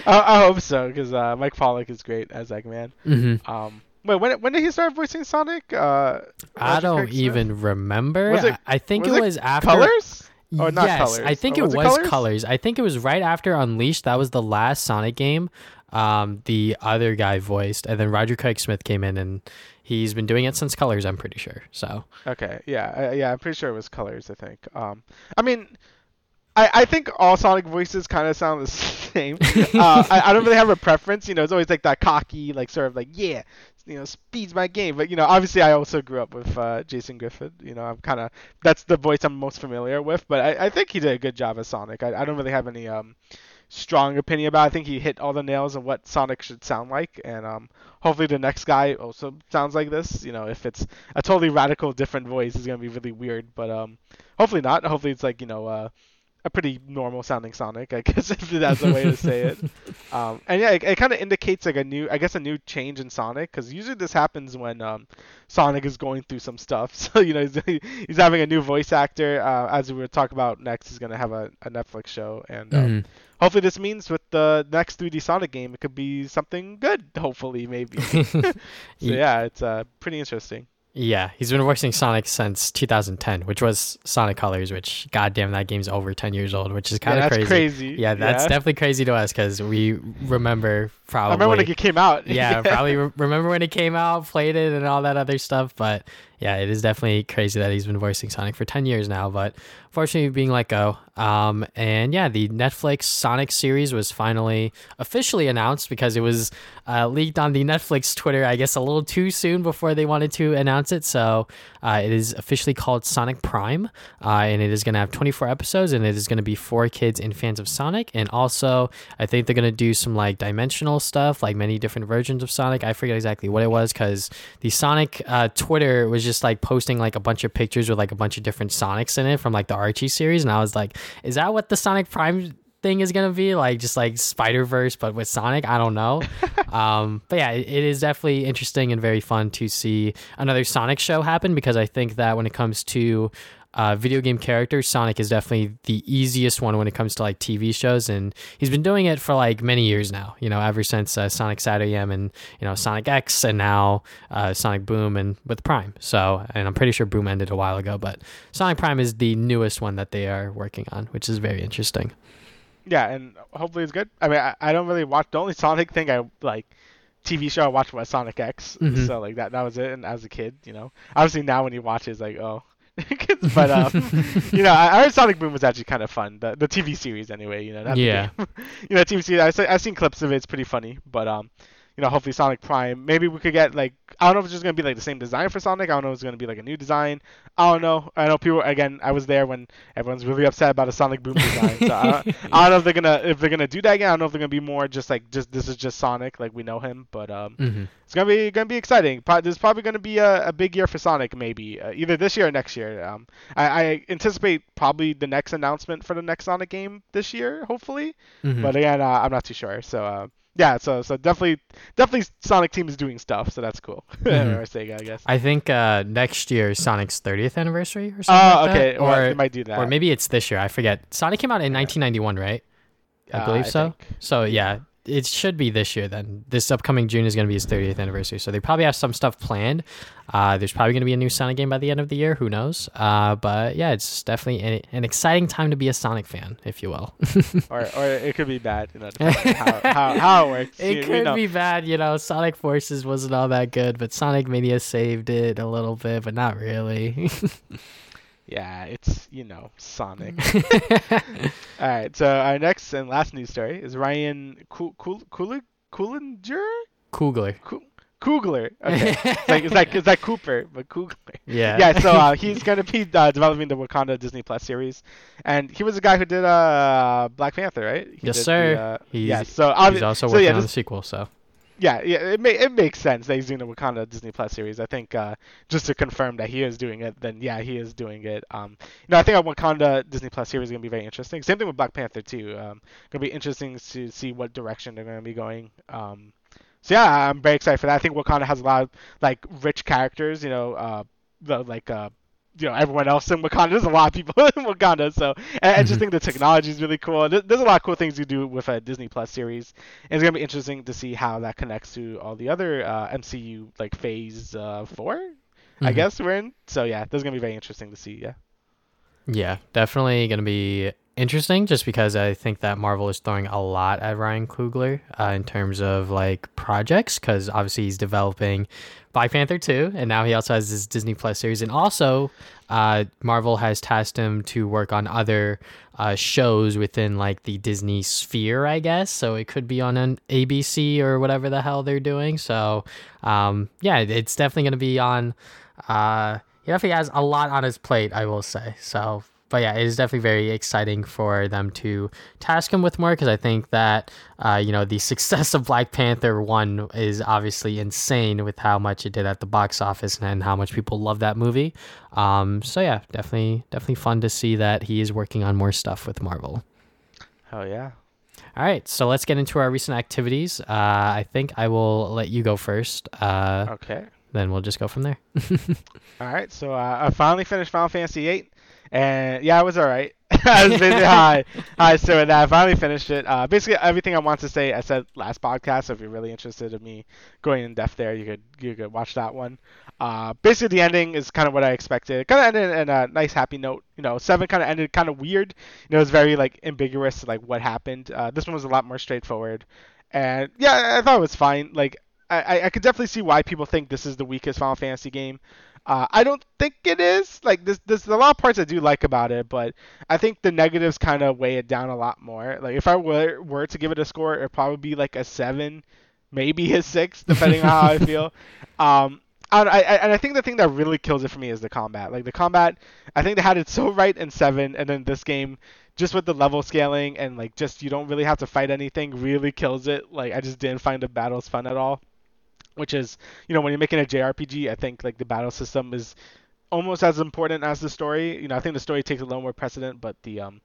I hope so because uh, Mike Pollock is great as Eggman. mhm. Um, wait, when when did he start voicing Sonic? Uh, I don't Smith? even remember. Was it- I, think was it it was after Colors. Or not yes, Colors. I think Or it was it colors? Colors? I think it was right after Unleashed. That was the last Sonic game. Um, the other guy voiced, and then Roger Craig Smith came in, and he's been doing it since Colors. I'm pretty sure. So Okay, yeah, yeah, I'm pretty sure it was Colors. I think. Um, I mean, I, I think all Sonic voices kind of sound the [laughs] same. uh, I, I don't really have a preference. You know, it's always like that cocky, like sort of like yeah, you know, speed's my game. But you know, obviously, I also grew up with uh, Jason Griffith. You know, I'm kind of that's the voice I'm most familiar with. But I, I think he did a good job as Sonic. I, I don't really have any um strong opinion about. It. I think he hit all the nails on what Sonic should sound like, and um, hopefully the next guy also sounds like this. You know, if it's a totally radical different voice, it's gonna be really weird. But um, hopefully not. Hopefully it's like you know uh, a pretty normal sounding Sonic, I [laughs] guess if that's a way to say it. [laughs] Um, and yeah, it, it kind of indicates like a new, I guess, a new change in Sonic, because usually this happens when um, Sonic is going through some stuff. [laughs] So you know, he's, he's having a new voice actor. Uh, as we were talking about next, he's gonna have a, a Netflix show, and um, Mhm. hopefully this means with the next 3D Sonic game, it could be something good. Hopefully, maybe. so yeah, it's uh, pretty interesting. Yeah, he's been voicing Sonic since 2010, which was Sonic Colors, which goddamn that game's over 10 years old, which is kind of that's crazy. crazy. Yeah, that's definitely crazy to us because we remember probably. I remember when it came out. yeah, [laughs] probably re- remember when it came out, played it, and all that other stuff. But yeah, it is definitely crazy that he's been voicing Sonic for 10 years now. But fortunately, being let go. Um, and yeah, the Netflix Sonic series was finally officially announced because it was uh, leaked on the Netflix Twitter, I guess, a little too soon before they wanted to announce it. So uh, it is officially called Sonic Prime, uh, and it is going to have 24 episodes, and it is going to be for kids and fans of Sonic. And also, I think they're going to do some like dimensional stuff, like many different versions of Sonic. I forget exactly what it was because the Sonic uh, Twitter was just like posting like a bunch of pictures with like a bunch of different Sonics in it from like the Archie series, and I was like, is that what the Sonic Prime thing is gonna be like just like Spider Verse but with Sonic. I don't know. [laughs] um, but yeah, it, it is definitely interesting and very fun to see another Sonic show happen because I think that when it comes to uh, video game characters, Sonic is definitely the easiest one when it comes to like TV shows, and he's been doing it for like many years now. You know, ever since uh, Sonic SatAM and you know Sonic X, and now uh, Sonic Boom and with Prime. So, and I'm pretty sure Boom ended a while ago, but Sonic Prime is the newest one that they are working on, which is very interesting. Yeah, and hopefully it's good. I mean, I, I don't really watch the only Sonic thing I like TV show I watched was Sonic X. Mhm. So like that that was it. And as a kid, you know, obviously now when you watch it, it's like oh. [laughs] but um, you know, I, I heard Sonic Boom was actually kind of fun. The the TV series anyway. You know, Yeah. [laughs] you know, TV series. I I've seen clips of it. It's pretty funny. But um, you know, hopefully Sonic Prime. Maybe we could get like I don't know if it's just gonna be like the same design for Sonic. I don't know if it's gonna be like a new design. I don't know. I know people. Again, I was there when everyone's really upset about a Sonic Boom design. So I don't, [laughs] I don't know if they're gonna if they're gonna do that again. I don't know if they're gonna be more just like just this is just Sonic like we know him. But um, hmm it's gonna be gonna be exciting. Pro- There's probably gonna be a, a big year for Sonic, maybe uh, either this year or next year. Um, I, I anticipate probably the next announcement for the next Sonic game this year, hopefully. hmm But again, uh, I'm not too sure. So uh, yeah, so so definitely definitely Sonic Team is doing stuff, so that's cool. [laughs] Mhm. or Sega, I guess. I think uh, next year is Sonic's 30th anniversary or something. Oh, like okay. That. Or Or might do that. or maybe it's this year. I forget. Sonic came out in 1991, right? I Uh, believe so. think. So yeah, it should be this year. Then this upcoming June is going to be his 30th anniversary. So they probably have some stuff planned. Uh, there's probably going to be a new Sonic game by the end of the year. Who knows? Uh, but yeah, it's definitely an, an exciting time to be a Sonic fan, if you will. [laughs] Or or it could be bad. You know, how, how how it works. [laughs] It You- could you know. be bad, you know. Sonic Forces wasn't all that good, but Sonic Mania saved it a little bit, but not really. [laughs] Yeah, it's you know Sonic. [laughs] [laughs] All right, so our next and last news story is Ryan Cool Cool Cool Coolinger Coogler. Coogler. Okay, it's like it's like it's like Cooper, but Coogler. Yeah. Yeah, so uh, [laughs] he's gonna be uh, developing the Wakanda Disney Plus series, and he was the guy who did uh Black Panther, right? He Yes, did sir. The, uh, He's- yeah, so He's also so working yeah, on the sequel, so. Yeah, yeah, it may, it makes sense that he's doing the Wakanda Disney Plus series. I think uh, just to confirm that he is doing it, then yeah, he is doing it. Um, you know, I think a Wakanda Disney Plus series is gonna be very interesting. Same thing with Black Panther too. Um, gonna be interesting to see what direction they're gonna be going. Um, so yeah, I'm very excited for that. I think Wakanda has a lot of like rich characters. You know, uh, the like uh. You know, everyone else in Wakanda. There's a lot of people [laughs] in Wakanda, so and I just Mhm. think the technology is really cool. There's a lot of cool things you do with a Disney Plus series. And it's gonna be interesting to see how that connects to all the other uh, MCU like Phase uh, Four, I Mhm. guess we're in. So yeah, this is gonna be very interesting to see. Yeah. Yeah, definitely going to be interesting just because I think that Marvel is throwing a lot at Ryan Coogler uh, in terms of like projects because obviously he's developing Black Panther 2 and now he also has this Disney Plus series and also uh, Marvel has tasked him to work on other uh, shows within like the Disney sphere, I guess. So it could be on an ABC or whatever the hell they're doing. So um, yeah, it's definitely going to be on. Uh, he definitely has a lot on his plate, I will say. So but yeah, it is definitely very exciting for them to task him with more because I think that uh, you know the [laughs] success of Black Panther one is obviously insane with how much it did at the box office and how much people love that movie. Um, so yeah, definitely definitely fun to see that he is working on more stuff with Marvel. Oh yeah. All right, so let's get into our recent activities. Uh, I think I will let you go first. Uh, okay. Then we'll just go from there. [laughs] all right, so uh, I finally finished Final Fantasy VIII and yeah, it was all right. [laughs] I was busy [laughs] high. I so that I finally finished it. Uh, basically, everything I want to say I said last podcast. So if you're really interested in me going in depth there, you could you could watch that one. Uh, basically, the ending is kind of what I expected. It kind of ended in a nice, happy note. You know, seven kind of ended kind of weird. You know, it was very like ambiguous, like what happened. Uh, this one was a lot more straightforward, and yeah, I thought it was fine. Like I, I could definitely see why people think this is the weakest Final Fantasy game. Uh, I don't think it is. Like there's there's a lot of parts I do like about it, but I think the negatives kind of weigh it down a lot more. Like if I were were to give it a score, it'd probably be like a seven, maybe a six, depending on how I feel. [laughs] Um, and I, I, and I think the thing that really kills it for me is the combat. Like the combat, I think they had it so right in seven, and then this game, just with the level scaling and like just you don't really have to fight anything, really kills it. Like I just didn't find the battles fun at all which is you know when you're making a JRPG, I think like the battle system is almost as important as the story. You know, I think the story takes a little more precedent, but the um,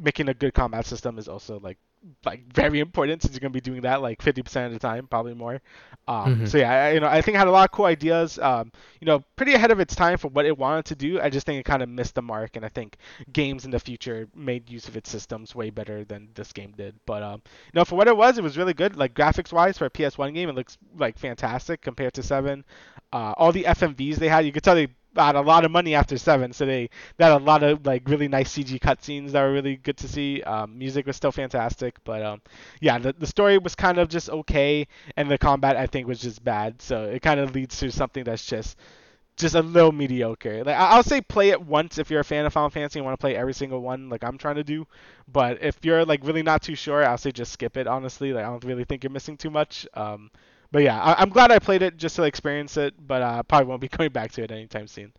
making a good combat system is also like like very important since you're gonna be doing that like 50% of the time, probably more. Um, mm-hmm. So yeah, I, you know, I think it had a lot of cool ideas. Um, you know, pretty ahead of its time for what it wanted to do. I just think it kind of missed the mark, and I think games in the future made use of its systems way better than this game did. But um, you know, for what it was, it was really good. Like graphics wise, for a PS1 game, it looks like fantastic compared to seven. Uh, all the FMVs they had, you could tell they had a lot of money after seven, so they, they had a lot of like really nice CG cutscenes that were really good to see. Um, music was still fantastic, but um, yeah, the, the story was kind of just okay, and the combat I think was just bad. So it kind of leads to something that's just just a little mediocre. Like I'll say play it once if you're a fan of Final Fantasy and want to play every single one like I'm trying to do. But if you're like really not too sure, I'll say just skip it. Honestly, like I don't really think you're missing too much. Um, but yeah, I, am glad I played it just to experience it, but uh, probably won't be [laughs] coming back to it anytime soon.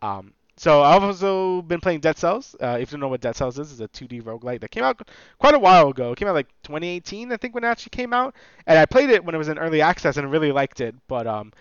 Um, so I've also been playing Dead Cells. Uh, if you don't know what Dead Cells is, it's a 2D roguelike that came out quite a while ago. It came out like 2018, I think, when it actually came out. And I played it when it was in early access and really liked it. But um,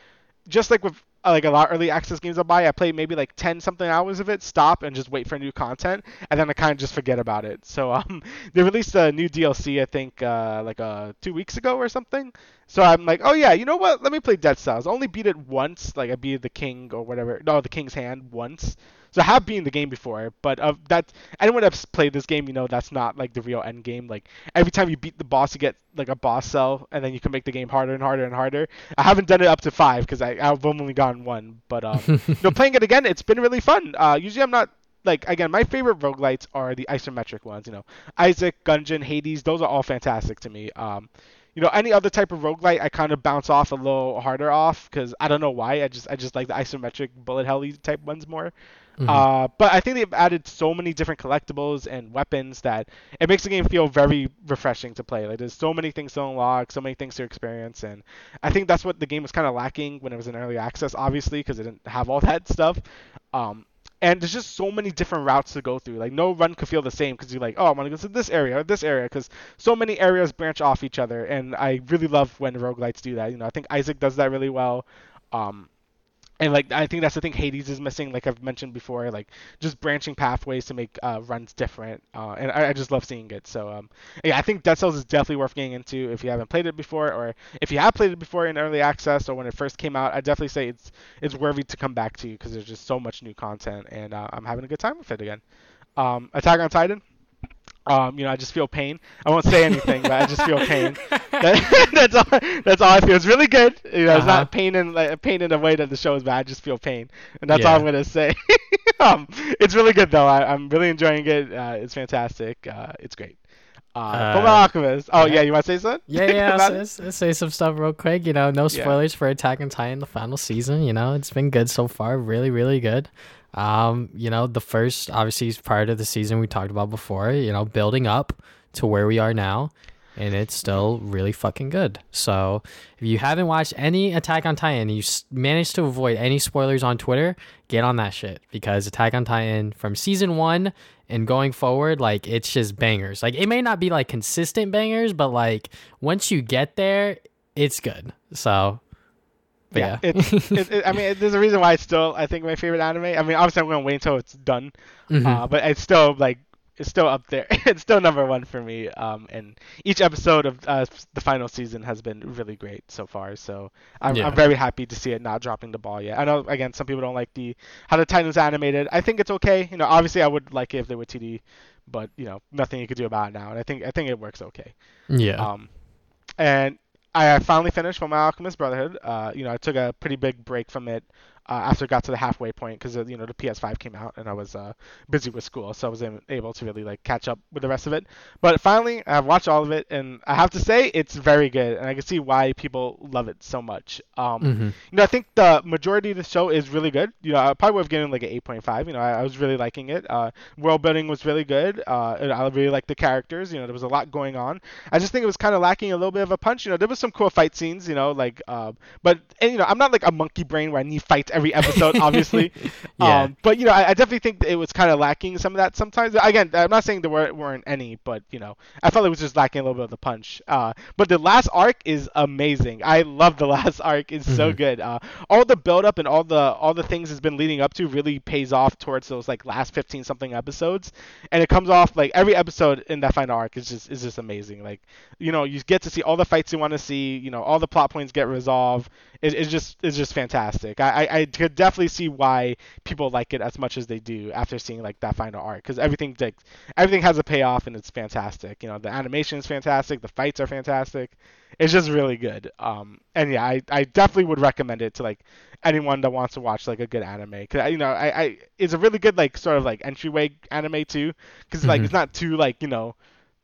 just like with like a lot of early access games I buy, I play maybe like 10 something hours of it, stop and just wait for new content, and then I kind of just forget about it. So [laughs] um, they released a new DLC I think uh, like uh, two weeks ago or something. So I'm like, oh yeah, you know what? Let me play Dead Cells. I only beat it once, like I beat the King or whatever. No, the King's Hand once. So I have beaten the game before, but of that anyone that's played this game, you know that's not like the real end game. Like every time you beat the boss, you get like a boss cell, and then you can make the game harder and harder and harder. I haven't done it up to five because I've only gotten one, but um, [laughs] you know, playing it again, it's been really fun. Uh, usually I'm not like again, my favorite roguelites are the isometric ones. You know, Isaac, Gungeon, Hades, those are all fantastic to me. Um, you know, any other type of roguelite, I kind of bounce off a little harder off because I don't know why. I just I just like the isometric bullet hell type ones more. Mm-hmm. Uh, but I think they've added so many different collectibles and weapons that it makes the game feel very refreshing to play. Like there's so many things to unlock, so many things to experience, and I think that's what the game was kind of lacking when it was in early access, obviously, because it didn't have all [laughs] that stuff. Um, and there's just so many different routes to go through. Like no run could feel the same because you're like, oh, I want to go to this area or this area because so many areas branch off each other. And I really love when roguelites do that. You know, I think Isaac does that really well. Um, and like I think that's the thing Hades is missing, like I've mentioned before, like just branching pathways to make uh, runs different, uh, and I, I, just love seeing it. So um, yeah, I think Dead Cells is definitely worth getting into if you haven't played it before, or if you have played it before in early access or when it first came out. I definitely say it's it's worthy to come back to because there's just so much new content, and uh, I'm having a good time with it again. Um, Attack on Titan, um, you know, I just feel pain. I won't say anything, but I just feel pain. [laughs] That, [laughs] that's all. That's all I feel. It's really good. You know, uh-huh. it's not uh-huh. pain in like pain in a way that the show is bad. I just feel pain, and that's yeah. all I'm gonna say. [laughs] um, it's really good though. I, am really enjoying it. Uh, it's fantastic. Uh, it's great. Uh, uh Alchemist. Oh yeah. yeah, you want to say something? Yeah, yeah. I'll say, say, some stuff real quick. You know, no spoilers yeah. for Attack on Titan, the final season. You know, it's been good so far. Really, really good. Um, you know, the first obviously is prior to the season we talked about before, you know, building up to where we are now. and it's still really fucking good. So if you haven't watched any Attack on Titan, and you managed to avoid any spoilers on Twitter, get on that shit because Attack on Titan from season one and going forward, like it's just bangers. Like it may not be like consistent bangers, but like once you get there, it's good. So yeah, yeah. It's, [laughs] it, it, I mean, there's a reason why it's still I think my favorite anime. I mean, obviously I'm gonna wait until it's done, mm-hmm. uh, but it's still like it's still up there. [laughs] it's still number one for me. Um, and each episode of uh, the final season has been really great so far. So I'm, yeah. I'm very happy to see it not dropping the ball yet. I know again some people don't like the how the Titans animated. I think it's okay. You know, obviously I would like it if they were 2D, but you know nothing you could do about it now. And I think I think it works okay. Yeah. Um, and I finally finished Full Metal Alchemist Brotherhood. Uh, you know, I took a pretty big break from it uh, after I got to the halfway point because uh, you know the PS5 came out and I was uh, busy with school, so I was able to really like catch up with the rest of it. But finally, I've watched all of it, and I have to say it's very good, and I can see why people love it so much. Um, mm-hmm. You know, I think the majority of the show is really good. You know, I probably would have given like an 8.5. You know, I, I was really liking it. Uh, world building was really good. Uh, I really liked the characters. You know, there was a lot going on. I just think it was kind of lacking a little bit of a punch. You know, there was some cool fight scenes. You know, like, uh, but and you know, I'm not like a monkey brain where I need fights every episode, obviously. [laughs] yeah. Um, but you know, I, I definitely think it was kind of lacking some of that sometimes. Again, I'm not saying there were, weren't any, but you know, I felt it was just lacking a little bit of the punch. Uh, but the last arc is amazing. I love the [laughs] last arc. It's mm-hmm. so good. Uh, all the build up and all the all the things has been leading up to really pays off towards those like last 15 something episodes, and it comes off like every episode in that final arc is just is just amazing. Like you know, you get to see all the fights you want to see. You know, all the plot points get resolved. It, it's just it's just fantastic. I, I, I could definitely see why people like it as much as they do after seeing like that final arc because everything like everything has a payoff and it's fantastic. You know, the animation is fantastic, the fights are fantastic. It's just really good. Um, and yeah, I, I definitely would recommend it to like anyone that wants to watch like a good anime. Cause you know, I, I it's a really good like sort of like entryway anime too, because like mm-hmm. it's not too like you know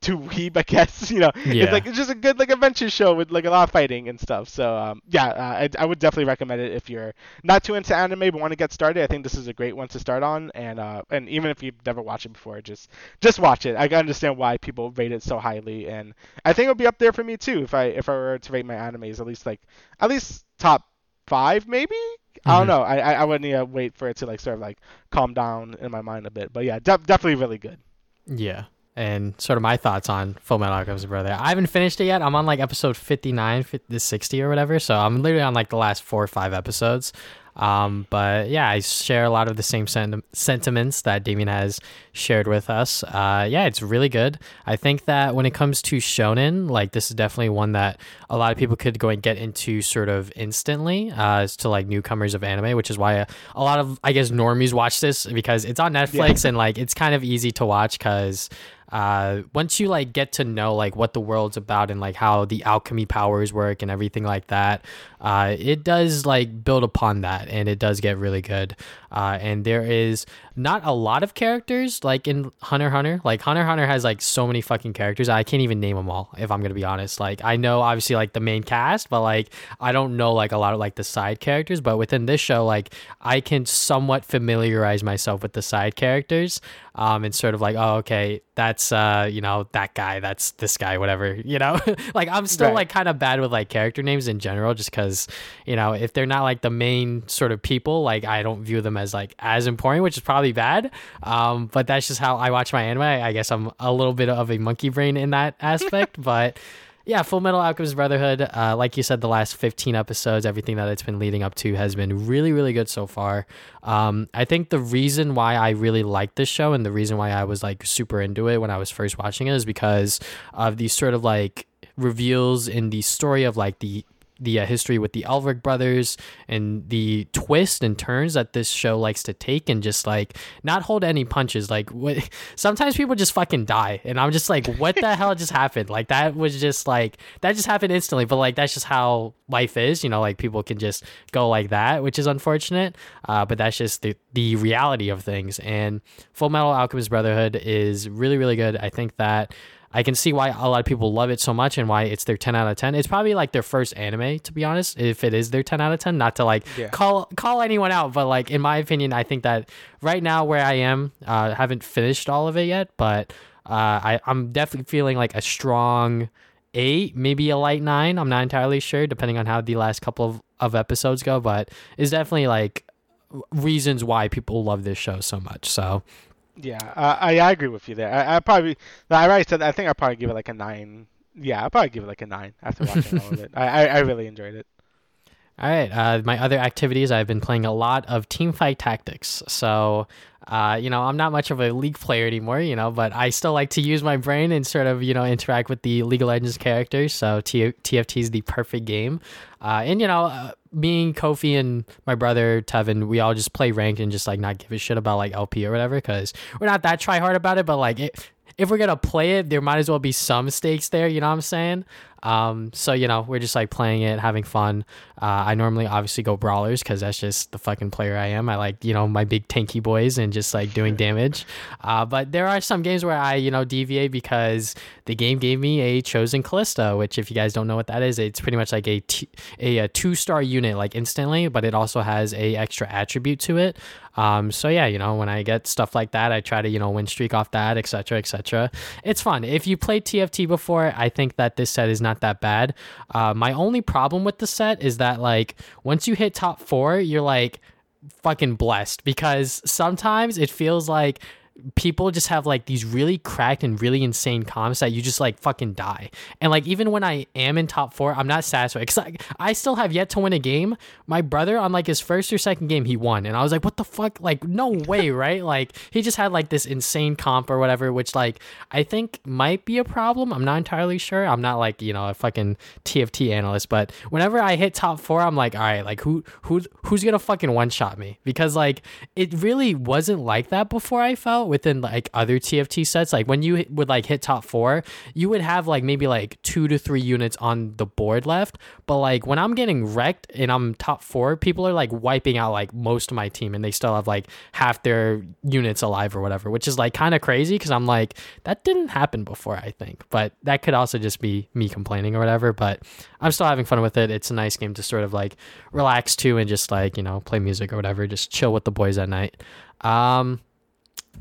too weeb, I guess. [laughs] You know, yeah. it's like it's just a good like adventure show with like a lot of fighting and stuff. So um, yeah, uh, I, I would definitely recommend it if you're not too into anime but want to get started. I think this is a great one to start on, and uh, and even if you've never watched it before, just just watch it. I understand why people rate it so highly, and I think it would be up there for me too if I if I were to rate my animes at least like at least top five maybe. Mm-hmm. I don't mm-hmm. know. I I would need to wait for it to like sort of like calm down in my mind a bit. But yeah, de- definitely really good. Yeah and sort of my thoughts on Full Metal Alchemist Brother. I haven't finished it yet. I'm on like episode 59, 50, 60 or whatever. So I'm literally on like the last four or five episodes. Um, but yeah, I share a lot of the same sen- sentiments that Damien has shared with us. Uh, yeah, it's really good. I think that when it comes to shonen, like this is definitely one that a lot of people could go and get into sort of instantly uh, as to like newcomers of anime, which is why a, a lot of I guess normies watch this because it's on Netflix yeah. and like it's kind of easy to watch because uh, once you like get to know like what the world's about and like how the alchemy powers work and everything like that, uh, it does like build upon that and it does get really good. Uh, and there is not a lot of characters like in Hunter Hunter. Like Hunter Hunter has like so many fucking characters. I can't even name them all if I'm gonna be honest. Like I know obviously like the main cast, but like I don't know like a lot of like the side characters. But within this show, like I can somewhat familiarize myself with the side characters. Um, and sort of like, oh, okay, that's uh, you know, that guy, that's this guy, whatever, [laughs] you know. [laughs] like I'm still right. like kind of bad with like character names in general, just because, you know, if they're not like the main sort of people, like I don't view them as like as important, which is probably bad. Um, but that's just how I watch my anime. I guess I'm a little bit of a monkey brain in that [laughs] aspect, but yeah, Full Metal Alchemist Brotherhood. Uh, like you said, the last 15 episodes, everything that it's been leading up to has been really, really good so far. Um, I think the reason why I really like this show and the reason why I was like super into it when I was first watching it is because of these sort of like reveals in the story of like the the uh, history with the Elric brothers and the twists and turns that this show likes to take and just like not hold any punches. Like what, [laughs] sometimes people just fucking die, and I'm just like, what the hell just happened? Like that was just like that just happened instantly. But like that's just how life is, you know. Like people can just go like that, which is unfortunate. Uh, but that's just the the reality of things. And Full Metal Alchemist Brotherhood is really really good. I think that. I can see why a lot of people love it so much and why it's their 10 out of 10. It's probably like their first anime to be honest, if it is their 10 out of 10, not to like yeah. call call anyone out, but like in my opinion, I think that right now where I am, uh haven't finished all of it yet, but uh I I'm definitely feeling like a strong eight, maybe a light nine. I'm not entirely sure, depending on how the last couple of, of episodes go, but it's definitely like reasons why people love this show so much. So yeah, uh, I I agree with you there. I, I probably I already said I think I probably give it like a nine. Yeah, I probably give it like a nine after watching all of it. [laughs] I, I, I really enjoyed it. All right. Uh, my other activities, I've been playing a lot of Teamfight Tactics. So, uh, you know, I'm not much of a League player anymore, you know, but I still like to use my brain and sort of, you know, interact with the League of Legends characters. So T- TFT is the perfect game. Uh, and, you know, uh, being Kofi and my brother Tevin, we all just play ranked and just like not give a shit about like LP or whatever because we're not that try hard about it, but like it, if we're gonna play it, there might as well be some stakes there. You know what I'm saying? Um, so you know, we're just like playing it, having fun. Uh, I normally obviously go brawlers because that's just the fucking player I am. I like you know my big tanky boys and just like doing damage. Uh, but there are some games where I you know deviate because the game gave me a chosen Kalista, which if you guys don't know what that is, it's pretty much like a, t- a, a two star unit like instantly, but it also has a extra attribute to it. Um, so yeah, you know, when I get stuff like that, I try to you know win streak off that, etc., etc. It's fun. If you played TFT before, I think that this set is not that bad. Uh, my only problem with the set is that like once you hit top four, you're like fucking blessed because sometimes it feels like people just have like these really cracked and really insane comps that you just like fucking die. And like even when I am in top four, I'm not satisfied because like, I still have yet to win a game. My brother on like his first or second game, he won, and I was like, what the fuck? Like no way, [laughs] right? Like he just had like this insane comp or whatever, which like I think might be a problem. I'm not entirely sure. I'm not like you know a fucking TFT analyst, but whenever I hit top four, I'm like, all right, like who who who's gonna fucking one shot me? Because like it really wasn't like that before. I felt within like other TFT sets. Like when you would like hit top four, you would have like maybe like two to three units on the board left. But like when I'm getting wrecked and I'm top four, people are like wiping out like most of my team and they still have like half their units alive or whatever, which is like kind of crazy because I'm like, that didn't happen before, I think. But that could also just be me complaining or whatever. But I'm still having fun with it. It's a nice game to sort of like relax to and just like, you know, play music or whatever, just chill with the boys at night. Um,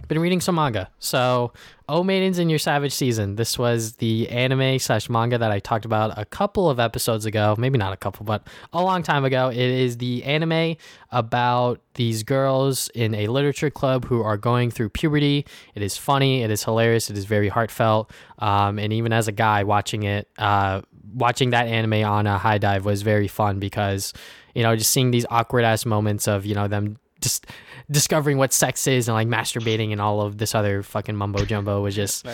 been reading some manga. So, Oh Maidens in Your Savage Season. This was the anime slash manga that I talked about a couple of episodes ago. Maybe not a couple, but a long time ago. It is the anime about these girls in a literature club who are going through puberty. It is funny. It is hilarious. It is very heartfelt. Um, and even as a guy watching it, uh, watching that anime on a HIDIVE was very fun because, you know, just seeing these awkward ass moments of, you know, them just discovering what sex is and like masturbating and all of this other fucking mumbo jumbo was [laughs] just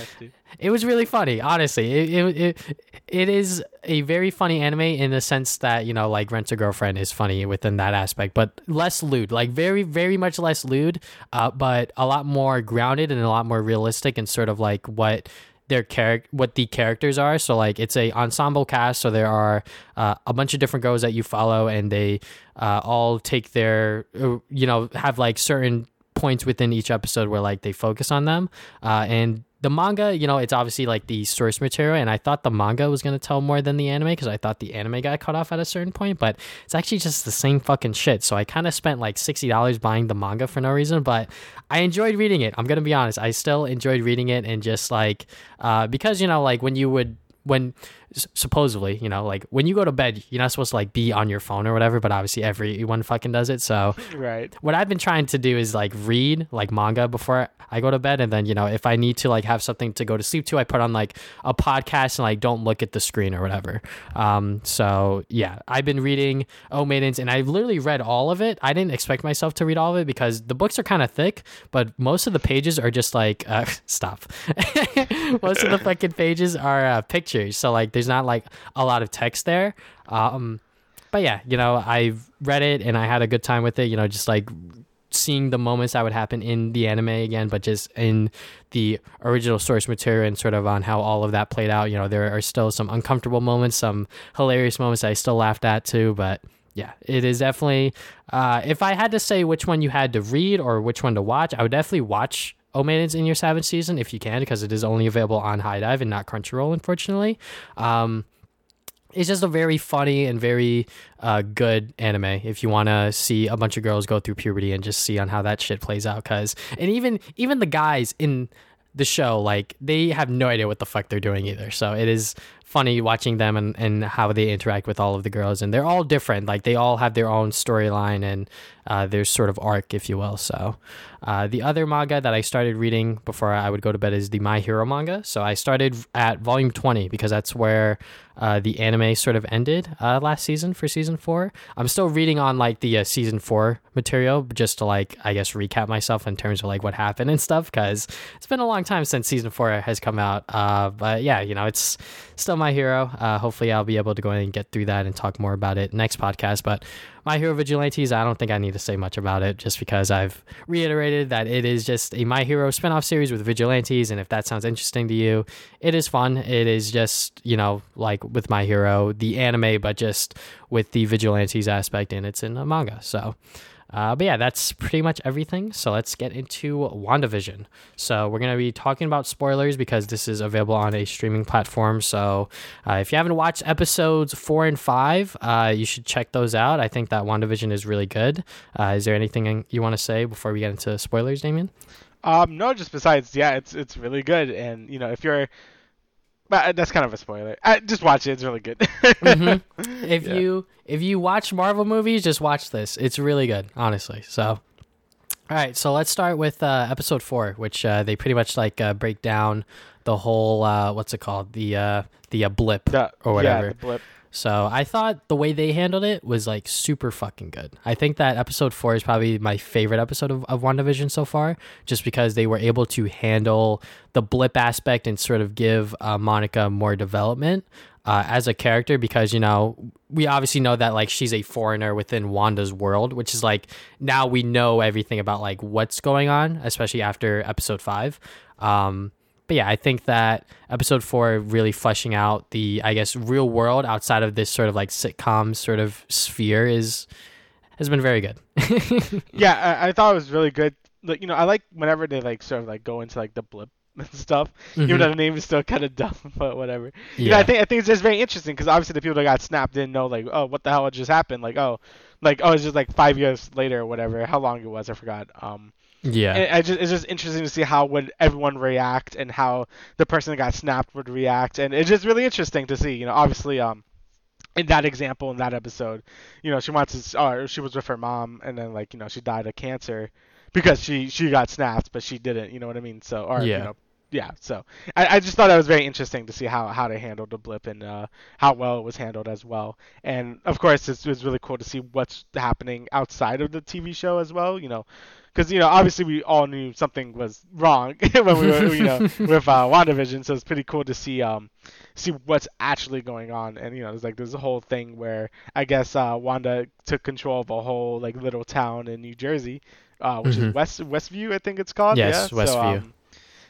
it was really funny honestly. It, it, it, it is a very funny anime in the sense that you know like rent a girlfriend is funny within that aspect but less lewd like very very much less lewd uh, but a lot more grounded and a lot more realistic and sort of like what their character what the characters are. So like it's a ensemble cast. So there are uh, a bunch of different girls that you follow and they uh, all take their uh, you know have like certain points within each episode where like they focus on them. Uh, and the manga, you know, it's obviously like the source material, and I thought the manga was gonna tell more than the anime because I thought the anime got cut off at a certain point, but it's actually just the same fucking shit. So I kind of spent like sixty dollars buying the manga for no reason, but I enjoyed reading it. I'm gonna be honest, I still enjoyed reading it, and just like uh, because you know, like when you would when supposedly, you know, like when you go to bed, you're not supposed to like be on your phone or whatever, but obviously everyone fucking does it. So, [laughs] right. What I've been trying to do is like read like manga before I go to bed, and then you know if I need to like have something to go to sleep to, I put on like a podcast and like don't look at the screen or whatever. Um, so yeah, I've been reading Oh Maidens, and I've literally read all of it. I didn't expect myself to read all of it because the books are kind of thick, but most of the pages are just like uh, [laughs] stop. [laughs] most of the fucking pages are uh, pictures, so like there's not like a lot of text there. Um, but yeah, you know, I've read it and I had a good time with it. You know, just like seeing the moments that would happen in the anime again, but just in the original source material and sort of on how all of that played out. You know, there are still some uncomfortable moments, some hilarious moments I still laughed at too, but yeah, it is definitely. Uh, if I had to say which one you had to read or which one to watch, I would definitely watch O Maidens in Your Savage Season if you can, because it is only available on HIDIVE and not Crunchyroll, unfortunately. Um, it's just a very funny and very uh, good anime if you want to see a bunch of girls go through puberty and just see on how that shit plays out. Cause and even even the guys in the show like they have no idea what the fuck they're doing either. So it is funny watching them and, and how they interact with all of the girls. And they're all different. Like they all have their own storyline and uh, their sort of arc, if you will. So uh, the other manga that I started reading before I would go to bed is the My Hero manga. So I started at volume 20 because that's where uh, the anime sort of ended uh, last season for season four. I'm still reading on like the uh, season four material just to like, I guess, recap myself in terms of like what happened and stuff because it's been a long time since season four has come out. Uh, but yeah, you know, it's still My Hero. Uh, hopefully, I'll be able to go and get through that and talk more about it next podcast. But my Hero Vigilantes, I don't think I need to say much about it just because I've reiterated that it is just a My Hero spinoff series with Vigilantes. And if that sounds interesting to you, it is fun. It is just, you know, like with My Hero, the anime, but just with the Vigilantes aspect, and it's in a manga. So, uh, but yeah, that's pretty much everything. So let's get into WandaVision. So we're going to be talking about spoilers because this is available on a streaming platform. So uh, if you haven't watched episodes four and five, uh, you should check those out. I think that WandaVision is really good. Uh, is there anything you want to say before we get into spoilers, Damien? Um, no, just besides, yeah, it's it's really good, and you know, if you're but that's kind of a spoiler. I, just watch it; it's really good. [laughs] mm-hmm. If yeah. you if you watch Marvel movies, just watch this. It's really good, honestly. So, all right, so let's start with uh, episode four, which uh, they pretty much like uh, break down the whole uh, what's it called the uh, the uh, blip the, or whatever. Yeah, blip. So I thought the way they handled it was like super fucking good. I think that episode four is probably my favorite episode of, of WandaVision so far, just because they were able to handle the blip aspect and sort of give uh, Monica more development. Uh, as a character because you know we obviously know that like she's a foreigner within Wanda's world, which is like now we know everything about like what's going on, especially after episode five. Um, but yeah, I think that episode four really fleshing out the, I guess, real world outside of this sort of like sitcom sort of sphere is has been very good. [laughs] yeah, I, I, thought it was really good. Like, you know, I like whenever they like sort of like go into like the blip [laughs] and stuff. Mm-hmm. Even though the name is still kind of dumb, [laughs] but whatever. Yeah. You know, I think I think it's just very interesting because obviously the people that got snapped didn't know like, oh, what the hell just happened? Like, oh, like oh, it's just like five years later or whatever. How long it was, I forgot. Um, yeah. And I just, it's just interesting to see how would everyone react and how the person that got snapped would react, and it's just really interesting to see. You know, obviously, um, in that example in that episode, you know, she wants to, or she was with her mom, and then like you know she died of cancer because she she got snapped, but she didn't. You know what I mean? So or yeah. you know yeah, so I, I just thought it was very interesting to see how, how they handled the blip and uh, how well it was handled as well. And of course, it was really cool to see what's happening outside of the TV show as well. You know, because you know obviously we all knew something was wrong [laughs] when we were you know [laughs] with uh, WandaVision, so it's pretty cool to see um see what's actually going on. And you know, there's like there's a whole thing where I guess uh, Wanda took control of a whole like little town in New Jersey, uh, which mm-hmm. is West Westview, I think it's called. Yes, yeah? Westview. So, um,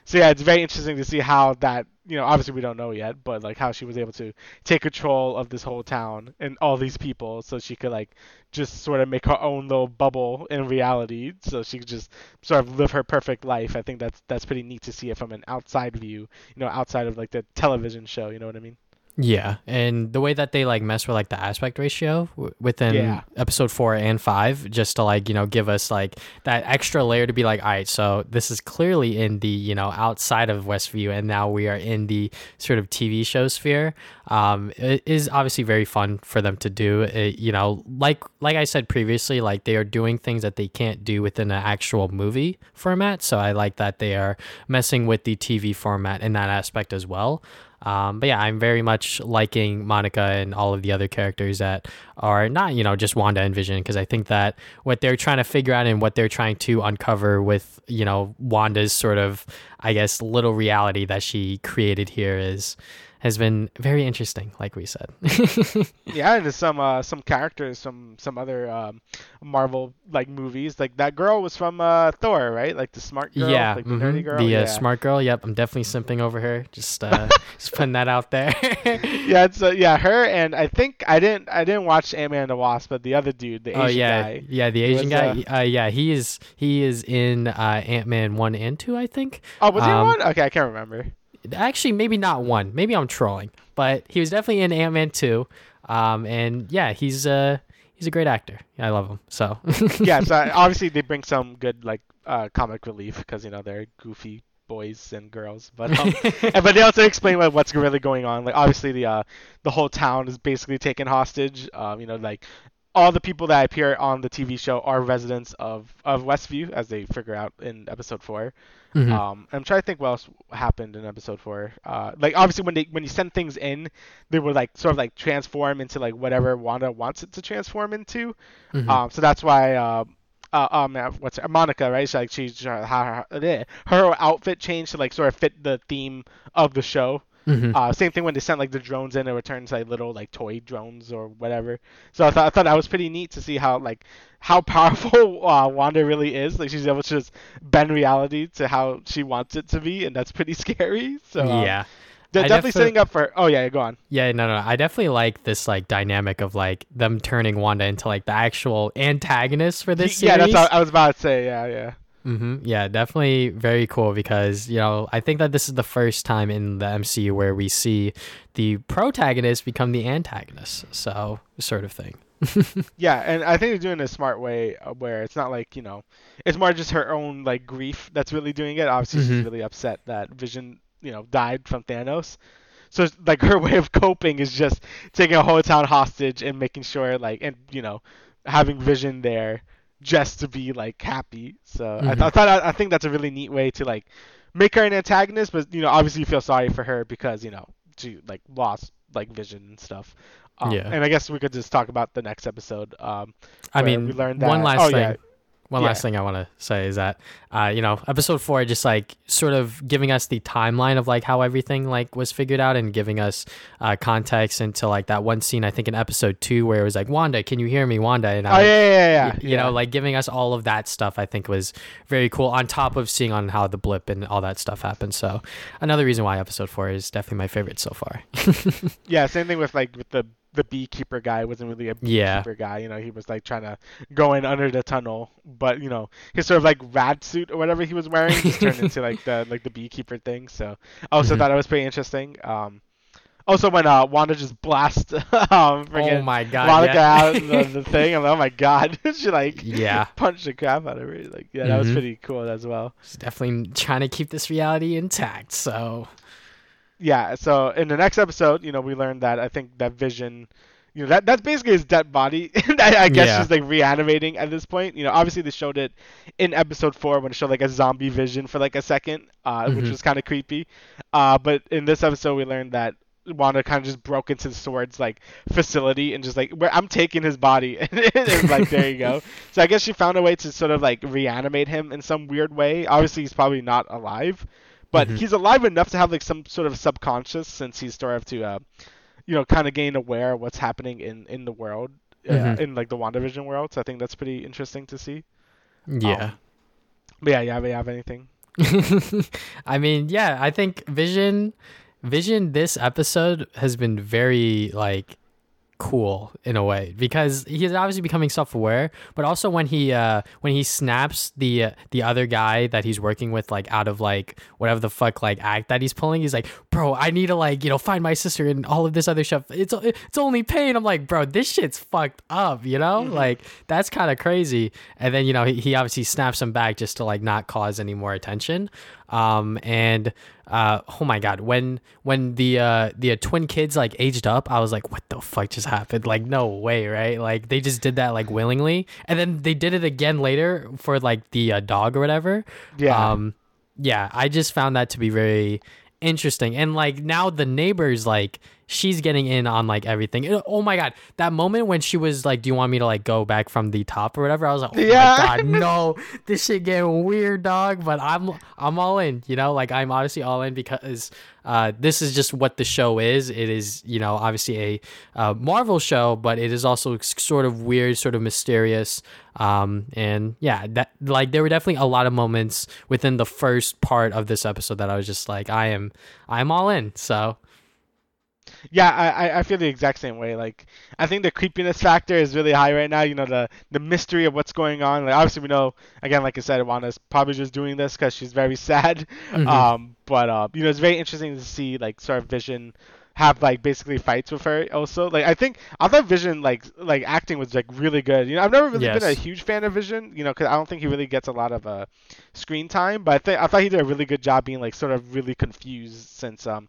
so yeah, it's very interesting to see how that you know obviously we don't know yet, but like how she was able to take control of this whole town and all these people, so she could like just sort of make her own little bubble in reality, so she could just sort of live her perfect life. I think that's that's pretty neat to see it from an outside view, you know, outside of like the television show. You know what I mean? Yeah, and the way that they like mess with like the aspect ratio w- within yeah. episode four and five, just to like you know give us like that extra layer to be like, all right, so this is clearly in the you know outside of Westview, and now we are in the sort of TV show sphere. Um, it is obviously very fun for them to do. It, you know, like like I said previously, like they are doing things that they can't do within an actual movie format. So I like that they are messing with the TV format in that aspect as well. Um, but yeah, I'm very much liking Monica and all of the other characters that are not, you know, just Wanda and Vision, because I think that what they're trying to figure out and what they're trying to uncover with, you know, Wanda's sort of, I guess, little reality that she created here is has been very interesting, like we said. [laughs] yeah, and some uh, some characters, some some other um, Marvel like movies. Like that girl was from uh, Thor, right? Like the smart girl, yeah, like the mm-hmm. nerdy girl. The uh, yeah. smart girl. Yep, I'm definitely simping over her. Just uh, [laughs] just putting that out there. [laughs] yeah, it's uh, yeah her, and I think I didn't I didn't watch Ant Man and the Wasp, but the other dude, the Asian oh, yeah. guy. Yeah, the Asian was, guy. Uh, uh, yeah, he is he is in uh, Ant Man one and two, I think. Oh, was um, he one? Okay, I can't remember actually maybe not one. Maybe I'm trolling, but he was definitely in Ant Man two. Um, and yeah, he's uh he's a great actor. I love him. So [laughs] yeah, so obviously they bring some good like uh comic relief because you know they're goofy boys and girls, but um, [laughs] and, but they also explain like, what's really going on. Like obviously the uh the whole town is basically taken hostage. Um, you know like all the people that appear on the TV show are residents of of Westview, as they figure out in episode 4 Mhm. Um, I'm trying to think what else happened in episode four. Uh, like obviously when they when you send things in, they would like sort of like transform into like whatever Wanda wants it to transform into. Mhm. Um, so that's why uh, uh, um, uh, what's her, Monica, right? She, like she's uh, her, her, her outfit changed to like sort of fit the theme of the show. Mhm. Uh, same thing when they sent like the drones in, it returns like little like toy drones or whatever. So I thought I thought that was pretty neat to see how like how [laughs] powerful uh, Wanda really is. Like she's able to just bend reality to how she wants it to be, and that's pretty [laughs] scary. So um, yeah. they're I definitely defi- setting up for. Oh yeah, go on. Yeah, no, no. I definitely like this like dynamic of like them turning Wanda into like the actual antagonist for this series. yeah, series. that's what I was about to say. Yeah, yeah. Hmm Yeah, definitely very cool because you know I think that this is the first time in the MCU where we see the protagonist become the antagonist. So sort of thing. [laughs] Yeah, and I think they're doing it in a smart way uh, where it's not like, you know, it's more just her own like grief that's really doing it. Obviously, she's Mhm. really upset that Vision, you know, died from Thanos. So it's like [laughs] her way of coping is just taking a whole town hostage and making sure like and you know, having Vision there just to be like happy. So I, th- I thought I, I think that's a really neat way to like make her an antagonist, but you know, obviously you feel sorry for her because, you know, she like lost like Vision and stuff. Um, Yeah. And I guess we could just talk about the next episode. Um, I mean, we learned that. one last oh, thing. yeah. One Yeah. last thing I want to say is that, uh, you know, episode four just like sort of giving us the timeline of like how everything like was figured out and giving us uh, context into like that one scene I think in episode two where it was like Wanda, can you hear me, Wanda? And Oh I, yeah, yeah, yeah. yeah. y- you know, like giving us all of that stuff, I think was very cool. On top of seeing on how the blip and all that stuff happened, so another reason why episode four is definitely my favorite so far. [laughs] yeah, same thing with like with the the beekeeper guy wasn't really a Yeah. beekeeper guy. You know, he was like trying to go in under the tunnel, but you know, his sort of like rad suit or whatever he was wearing just turned into like the [laughs] like the beekeeper thing. So I also Mhm. thought it was pretty interesting. Um, also when uh Wanda just blast [laughs] um oh my god! Monica yeah. out of the, [laughs] the thing, I'm like, oh my god, she like Yeah. punched the crap out of her. Like yeah, that was Mhm. pretty cool as well. She's definitely trying to keep this reality intact. So yeah so in the next episode you know we learned that i think that vision you know that that's basically his dead body [laughs] I, I guess Yeah. she's like reanimating at this point you know obviously they showed it in episode four when it showed like a zombie vision for like a second uh, which Mhm. was kind of creepy uh, but in this episode we learned that Wanda kind of just broke into the sword's like facility and just like where I'm taking his body [laughs] and it's like there you go. [laughs] So I guess she found a way to sort of like reanimate him in some weird way. Obviously he's probably not alive, but Mhm. he's alive enough to have like some sort of subconscious since he's sort of to uh, you know kind of gain aware of what's happening in in the world uh, Mhm. in like the WandaVision world. So I think that's pretty interesting to see. yeah. Um, but yeah, have, you have anything? [laughs] I mean, yeah, I think Vision Vision this episode has been very like cool in a way because he's obviously becoming self-aware but also when he uh when he snaps the uh, the other guy that he's working with like out of like whatever the fuck like act that he's pulling he's like bro i need to like you know find my sister and all of this other stuff. It's it's only pain. I'm like bro this shit's fucked up you know? Like that's kind of crazy. And then you know he, he obviously snaps him back just to like not cause any more attention um and uh oh my god when when the uh the uh, twin kids like aged up i was like what the fuck just happened? Like no way right? Like they just did that like willingly. And then they did it again later for like the uh, dog or whatever. Yeah. um yeah i just found that to be very interesting. And like now the neighbors like she's getting in on like everything. Uh, oh my god that moment when she was like do you want me to like go back from the top or whatever? I was like oh Yeah. my god [laughs] no. This shit getting weird dog. But i'm i'm all in you know? Like i'm obviously all in because uh this is just what the show is. It is you know obviously a uh, marvel show but it is also sort of weird sort of mysterious. Um and yeah that like there were definitely a lot of moments within the first part of this episode that i was just like i am i'm all in. So Yeah, I, I- feel the exact same way. Like, I think the creepiness factor is really high right now. You know, the the mystery of what's going on. Like, obviously, we know again, like I said, Wanda's probably just doing this because she's very [laughs] sad. Mhm. Um, but uh, you know, it's very interesting to see like sort of Vision have like basically fights with her also like i think i thought vision like like acting was like really good you know i've never really Yes. been a huge fan of vision you know because i don't think he really gets a lot of uh screen time but i think i thought he did a really good job being like sort of really confused since um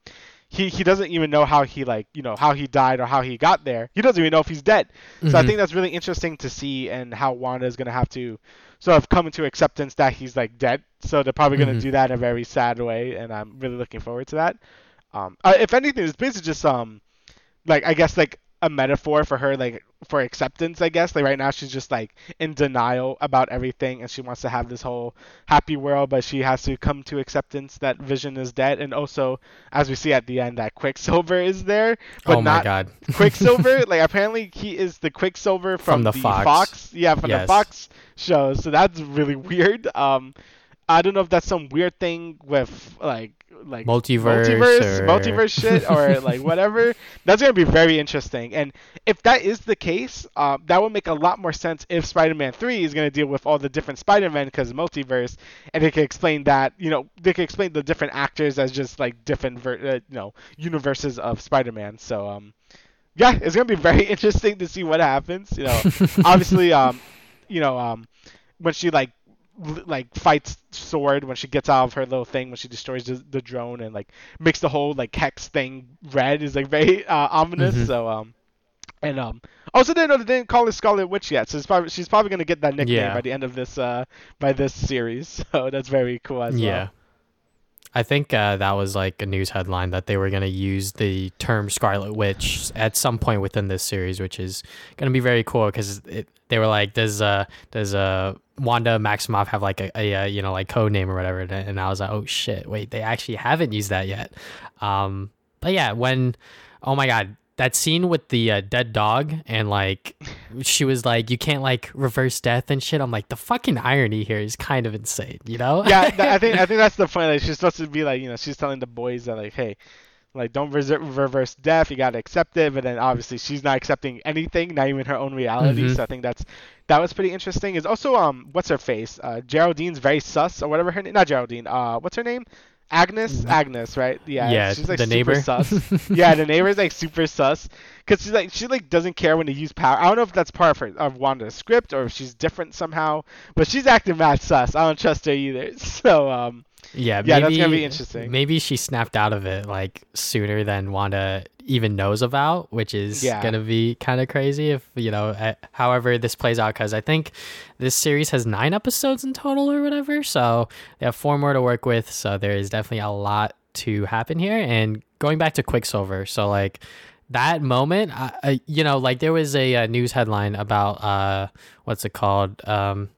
he, he doesn't even know how he like you know how he died or how he got there he doesn't even know if he's dead so i Mhm. think that's really interesting to see and how wanda is going to have to sort of come into acceptance that he's like dead so they're probably going to Mhm. do that in a very sad way and i'm really looking forward to that um, uh, if anything, it's basically just um, like I guess like a metaphor for her like for acceptance. I guess like right now she's just like in denial about everything, and she wants to have this whole happy world, but she has to come to acceptance that Vision is dead, and also as we see at the end that Quicksilver is there, but oh my not god. [laughs] Quicksilver. like apparently he is the Quicksilver from, From the Fox. Yeah, from Yes. the Fox show. So that's really [laughs] weird. Um, I don't know if that's some weird thing with like like Multiverse multiverse, or- multiverse shit, or like whatever. [laughs] That's gonna be very interesting. And if that is the case, uh, that would make a lot more sense if Spider-Man Three is gonna deal with all the different Spider-Man because multiverse, and they can explain that. You know, they can explain the different actors as just like different, ver- uh, you know, universes of Spider-Man. So um, yeah, it's gonna be very [laughs] interesting to see what happens. You know, [laughs] obviously, um, you know, um, when she like like fights sword when she gets out of her little thing when she destroys the, the drone and like makes the whole like hex thing red is like very [laughs] uh, ominous Mhm. so um and um also didn't know they didn't call her Scarlet Witch yet so it's probably she's probably gonna get that nickname Yeah. by the end of this uh by this series [laughs] so that's very cool as yeah. well I think uh, that was like a news headline that they were going to use the term Scarlet Witch at some point within this series, which is going to be very cool because they were like, does uh, does uh, Wanda Maximoff have like a, a, uh you know like code name or whatever? And- I was like, oh shit, wait, they actually haven't used that yet. Um, but yeah, when oh my god, that scene with the uh, dead dog and like she was like, you can't like reverse death and shit. I'm like, the fucking irony here is kind of insane, you know? yeah I [laughs] think I think that's the point like she's supposed to be like you know she's telling the boys that like hey like don't reser- reverse death you gotta accept it but then obviously she's not accepting anything not even her own reality Mhm. so i think that's that was pretty interesting. Is also um what's her face? Uh geraldine's very sus or whatever her name not geraldine uh what's her name? Agnes? Agnes right? Yeah Mm-hmm. Yeah, she's like the super neighbor. sus. [laughs] Yeah the neighbor's like super sus because she's like she like doesn't care when to use power. I don't know if that's part of her of wanda's script or if she's different somehow but she's acting mad sus. I don't trust her either. [laughs] So um Yeah, Yeah, maybe, that's gonna be interesting. Maybe she snapped out of it like sooner than Wanda even knows about, which is Yeah. gonna be kind of crazy if you know. uh, however, this plays out because I think this series has nine episodes in total or whatever, so they have four more to work with. So there is definitely a lot to happen here. And going back to Quicksilver, so like that moment, I, I, you know, like there was a, uh news headline about uh, what's it called? Um,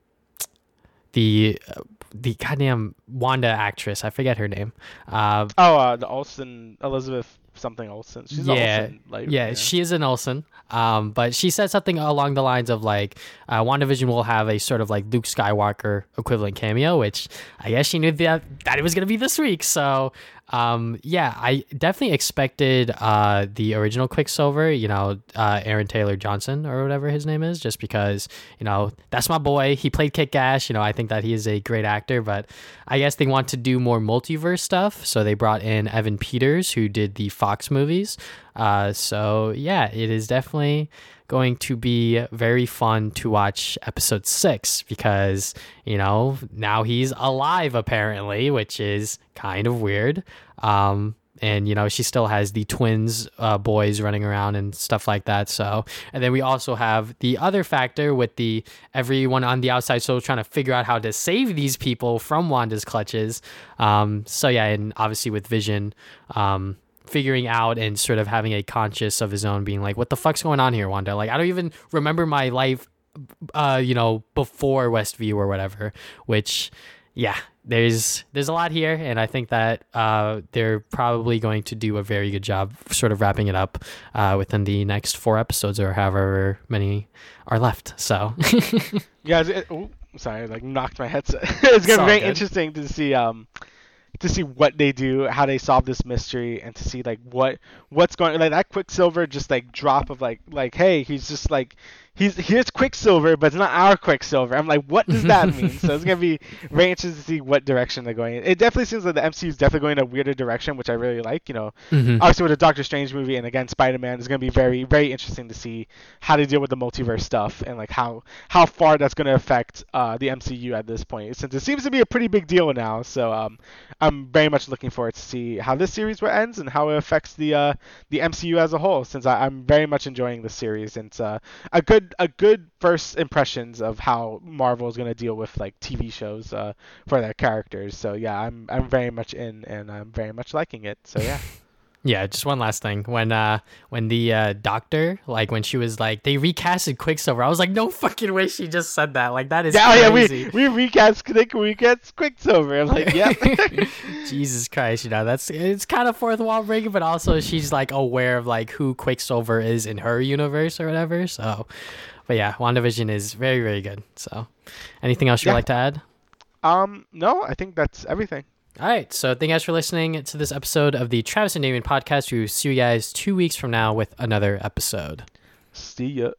the uh, the goddamn Wanda actress. I forget her name. Uh, Oh, uh, the Olsen, Elizabeth something Olsen. She's yeah, Olsen. Like, yeah, she is an Olsen. Um, but she said something along the lines of like, uh, WandaVision will have a sort of like Luke Skywalker equivalent cameo, which I guess she knew that that it was gonna be this week. So, um, yeah, I definitely expected uh the original Quicksilver, you know, uh, Aaron Taylor Johnson or whatever his name is, just because you know that's my boy. He played Kick Ass. You know, I think that he is a great actor, but I guess they want to do more multiverse stuff, so they brought in Evan Peters, who did the Fox movies. Uh, so yeah, it is definitely going to be very fun to watch episode six because you know now he's alive apparently, which is kind of weird. Um, and you know she still has the twins uh, boys running around and stuff like that so and then we also have the other factor with the everyone on the outside so trying to figure out how to save these people from wanda's clutches um, so yeah and obviously with vision um, figuring out and sort of having a conscious of his own being like what the fuck's going on here wanda like i don't even remember my life uh you know before westview or whatever which yeah there's there's a lot here and i think that uh they're probably going to do a very good job sort of wrapping it up uh within the next four episodes or however many are left so [laughs] Yeah. It, ooh, sorry, I, like knocked my headset. [laughs] it's gonna all be very good. interesting to see um to see what they do, how they solve this mystery, and to see like what what's going like that Quicksilver just like drop of like like hey he's just like he's here's Quicksilver, but it's not our Quicksilver. I'm like, what does that mean? so it's gonna be [laughs] very interesting to see what direction they're going. It definitely seems like the MCU is definitely going in a weirder direction, which I really like. You know, Mhm. obviously with the Doctor Strange movie and again Spider Man, it's gonna be very very interesting to see how they deal with the multiverse stuff and like how how far that's gonna affect uh, the MCU at this point, since it seems to be a pretty big deal now. So um, I'm very much looking forward to see how this series ends and how it affects the uh, the MCU as a whole. Since I, I'm very much enjoying the series, and it's uh, a good a good first impressions of how Marvel is gonna deal with like TV shows uh, for their characters. So yeah, I'm I'm very much in, and I'm very much liking it. So yeah. [laughs] Yeah, just one last thing. When uh when the uh doctor, like when she was like they recasted Quicksilver, I was like, no fucking way she just said that. Like that is Yeah, oh, yeah, crazy. we we recast we recast Quicksilver. I'm like, yeah. [laughs] Jesus Christ, you know, that's it's kind of fourth wall breaking, but also she's like aware of like who Quicksilver is in her universe or whatever. So but yeah, WandaVision is very, very good. So anything else you'd Yeah. like to add? um, no, I think that's everything. All right. So thank you guys for listening to this episode of the Travis and Damien podcast. We will see you guys two weeks from now with another episode. See ya.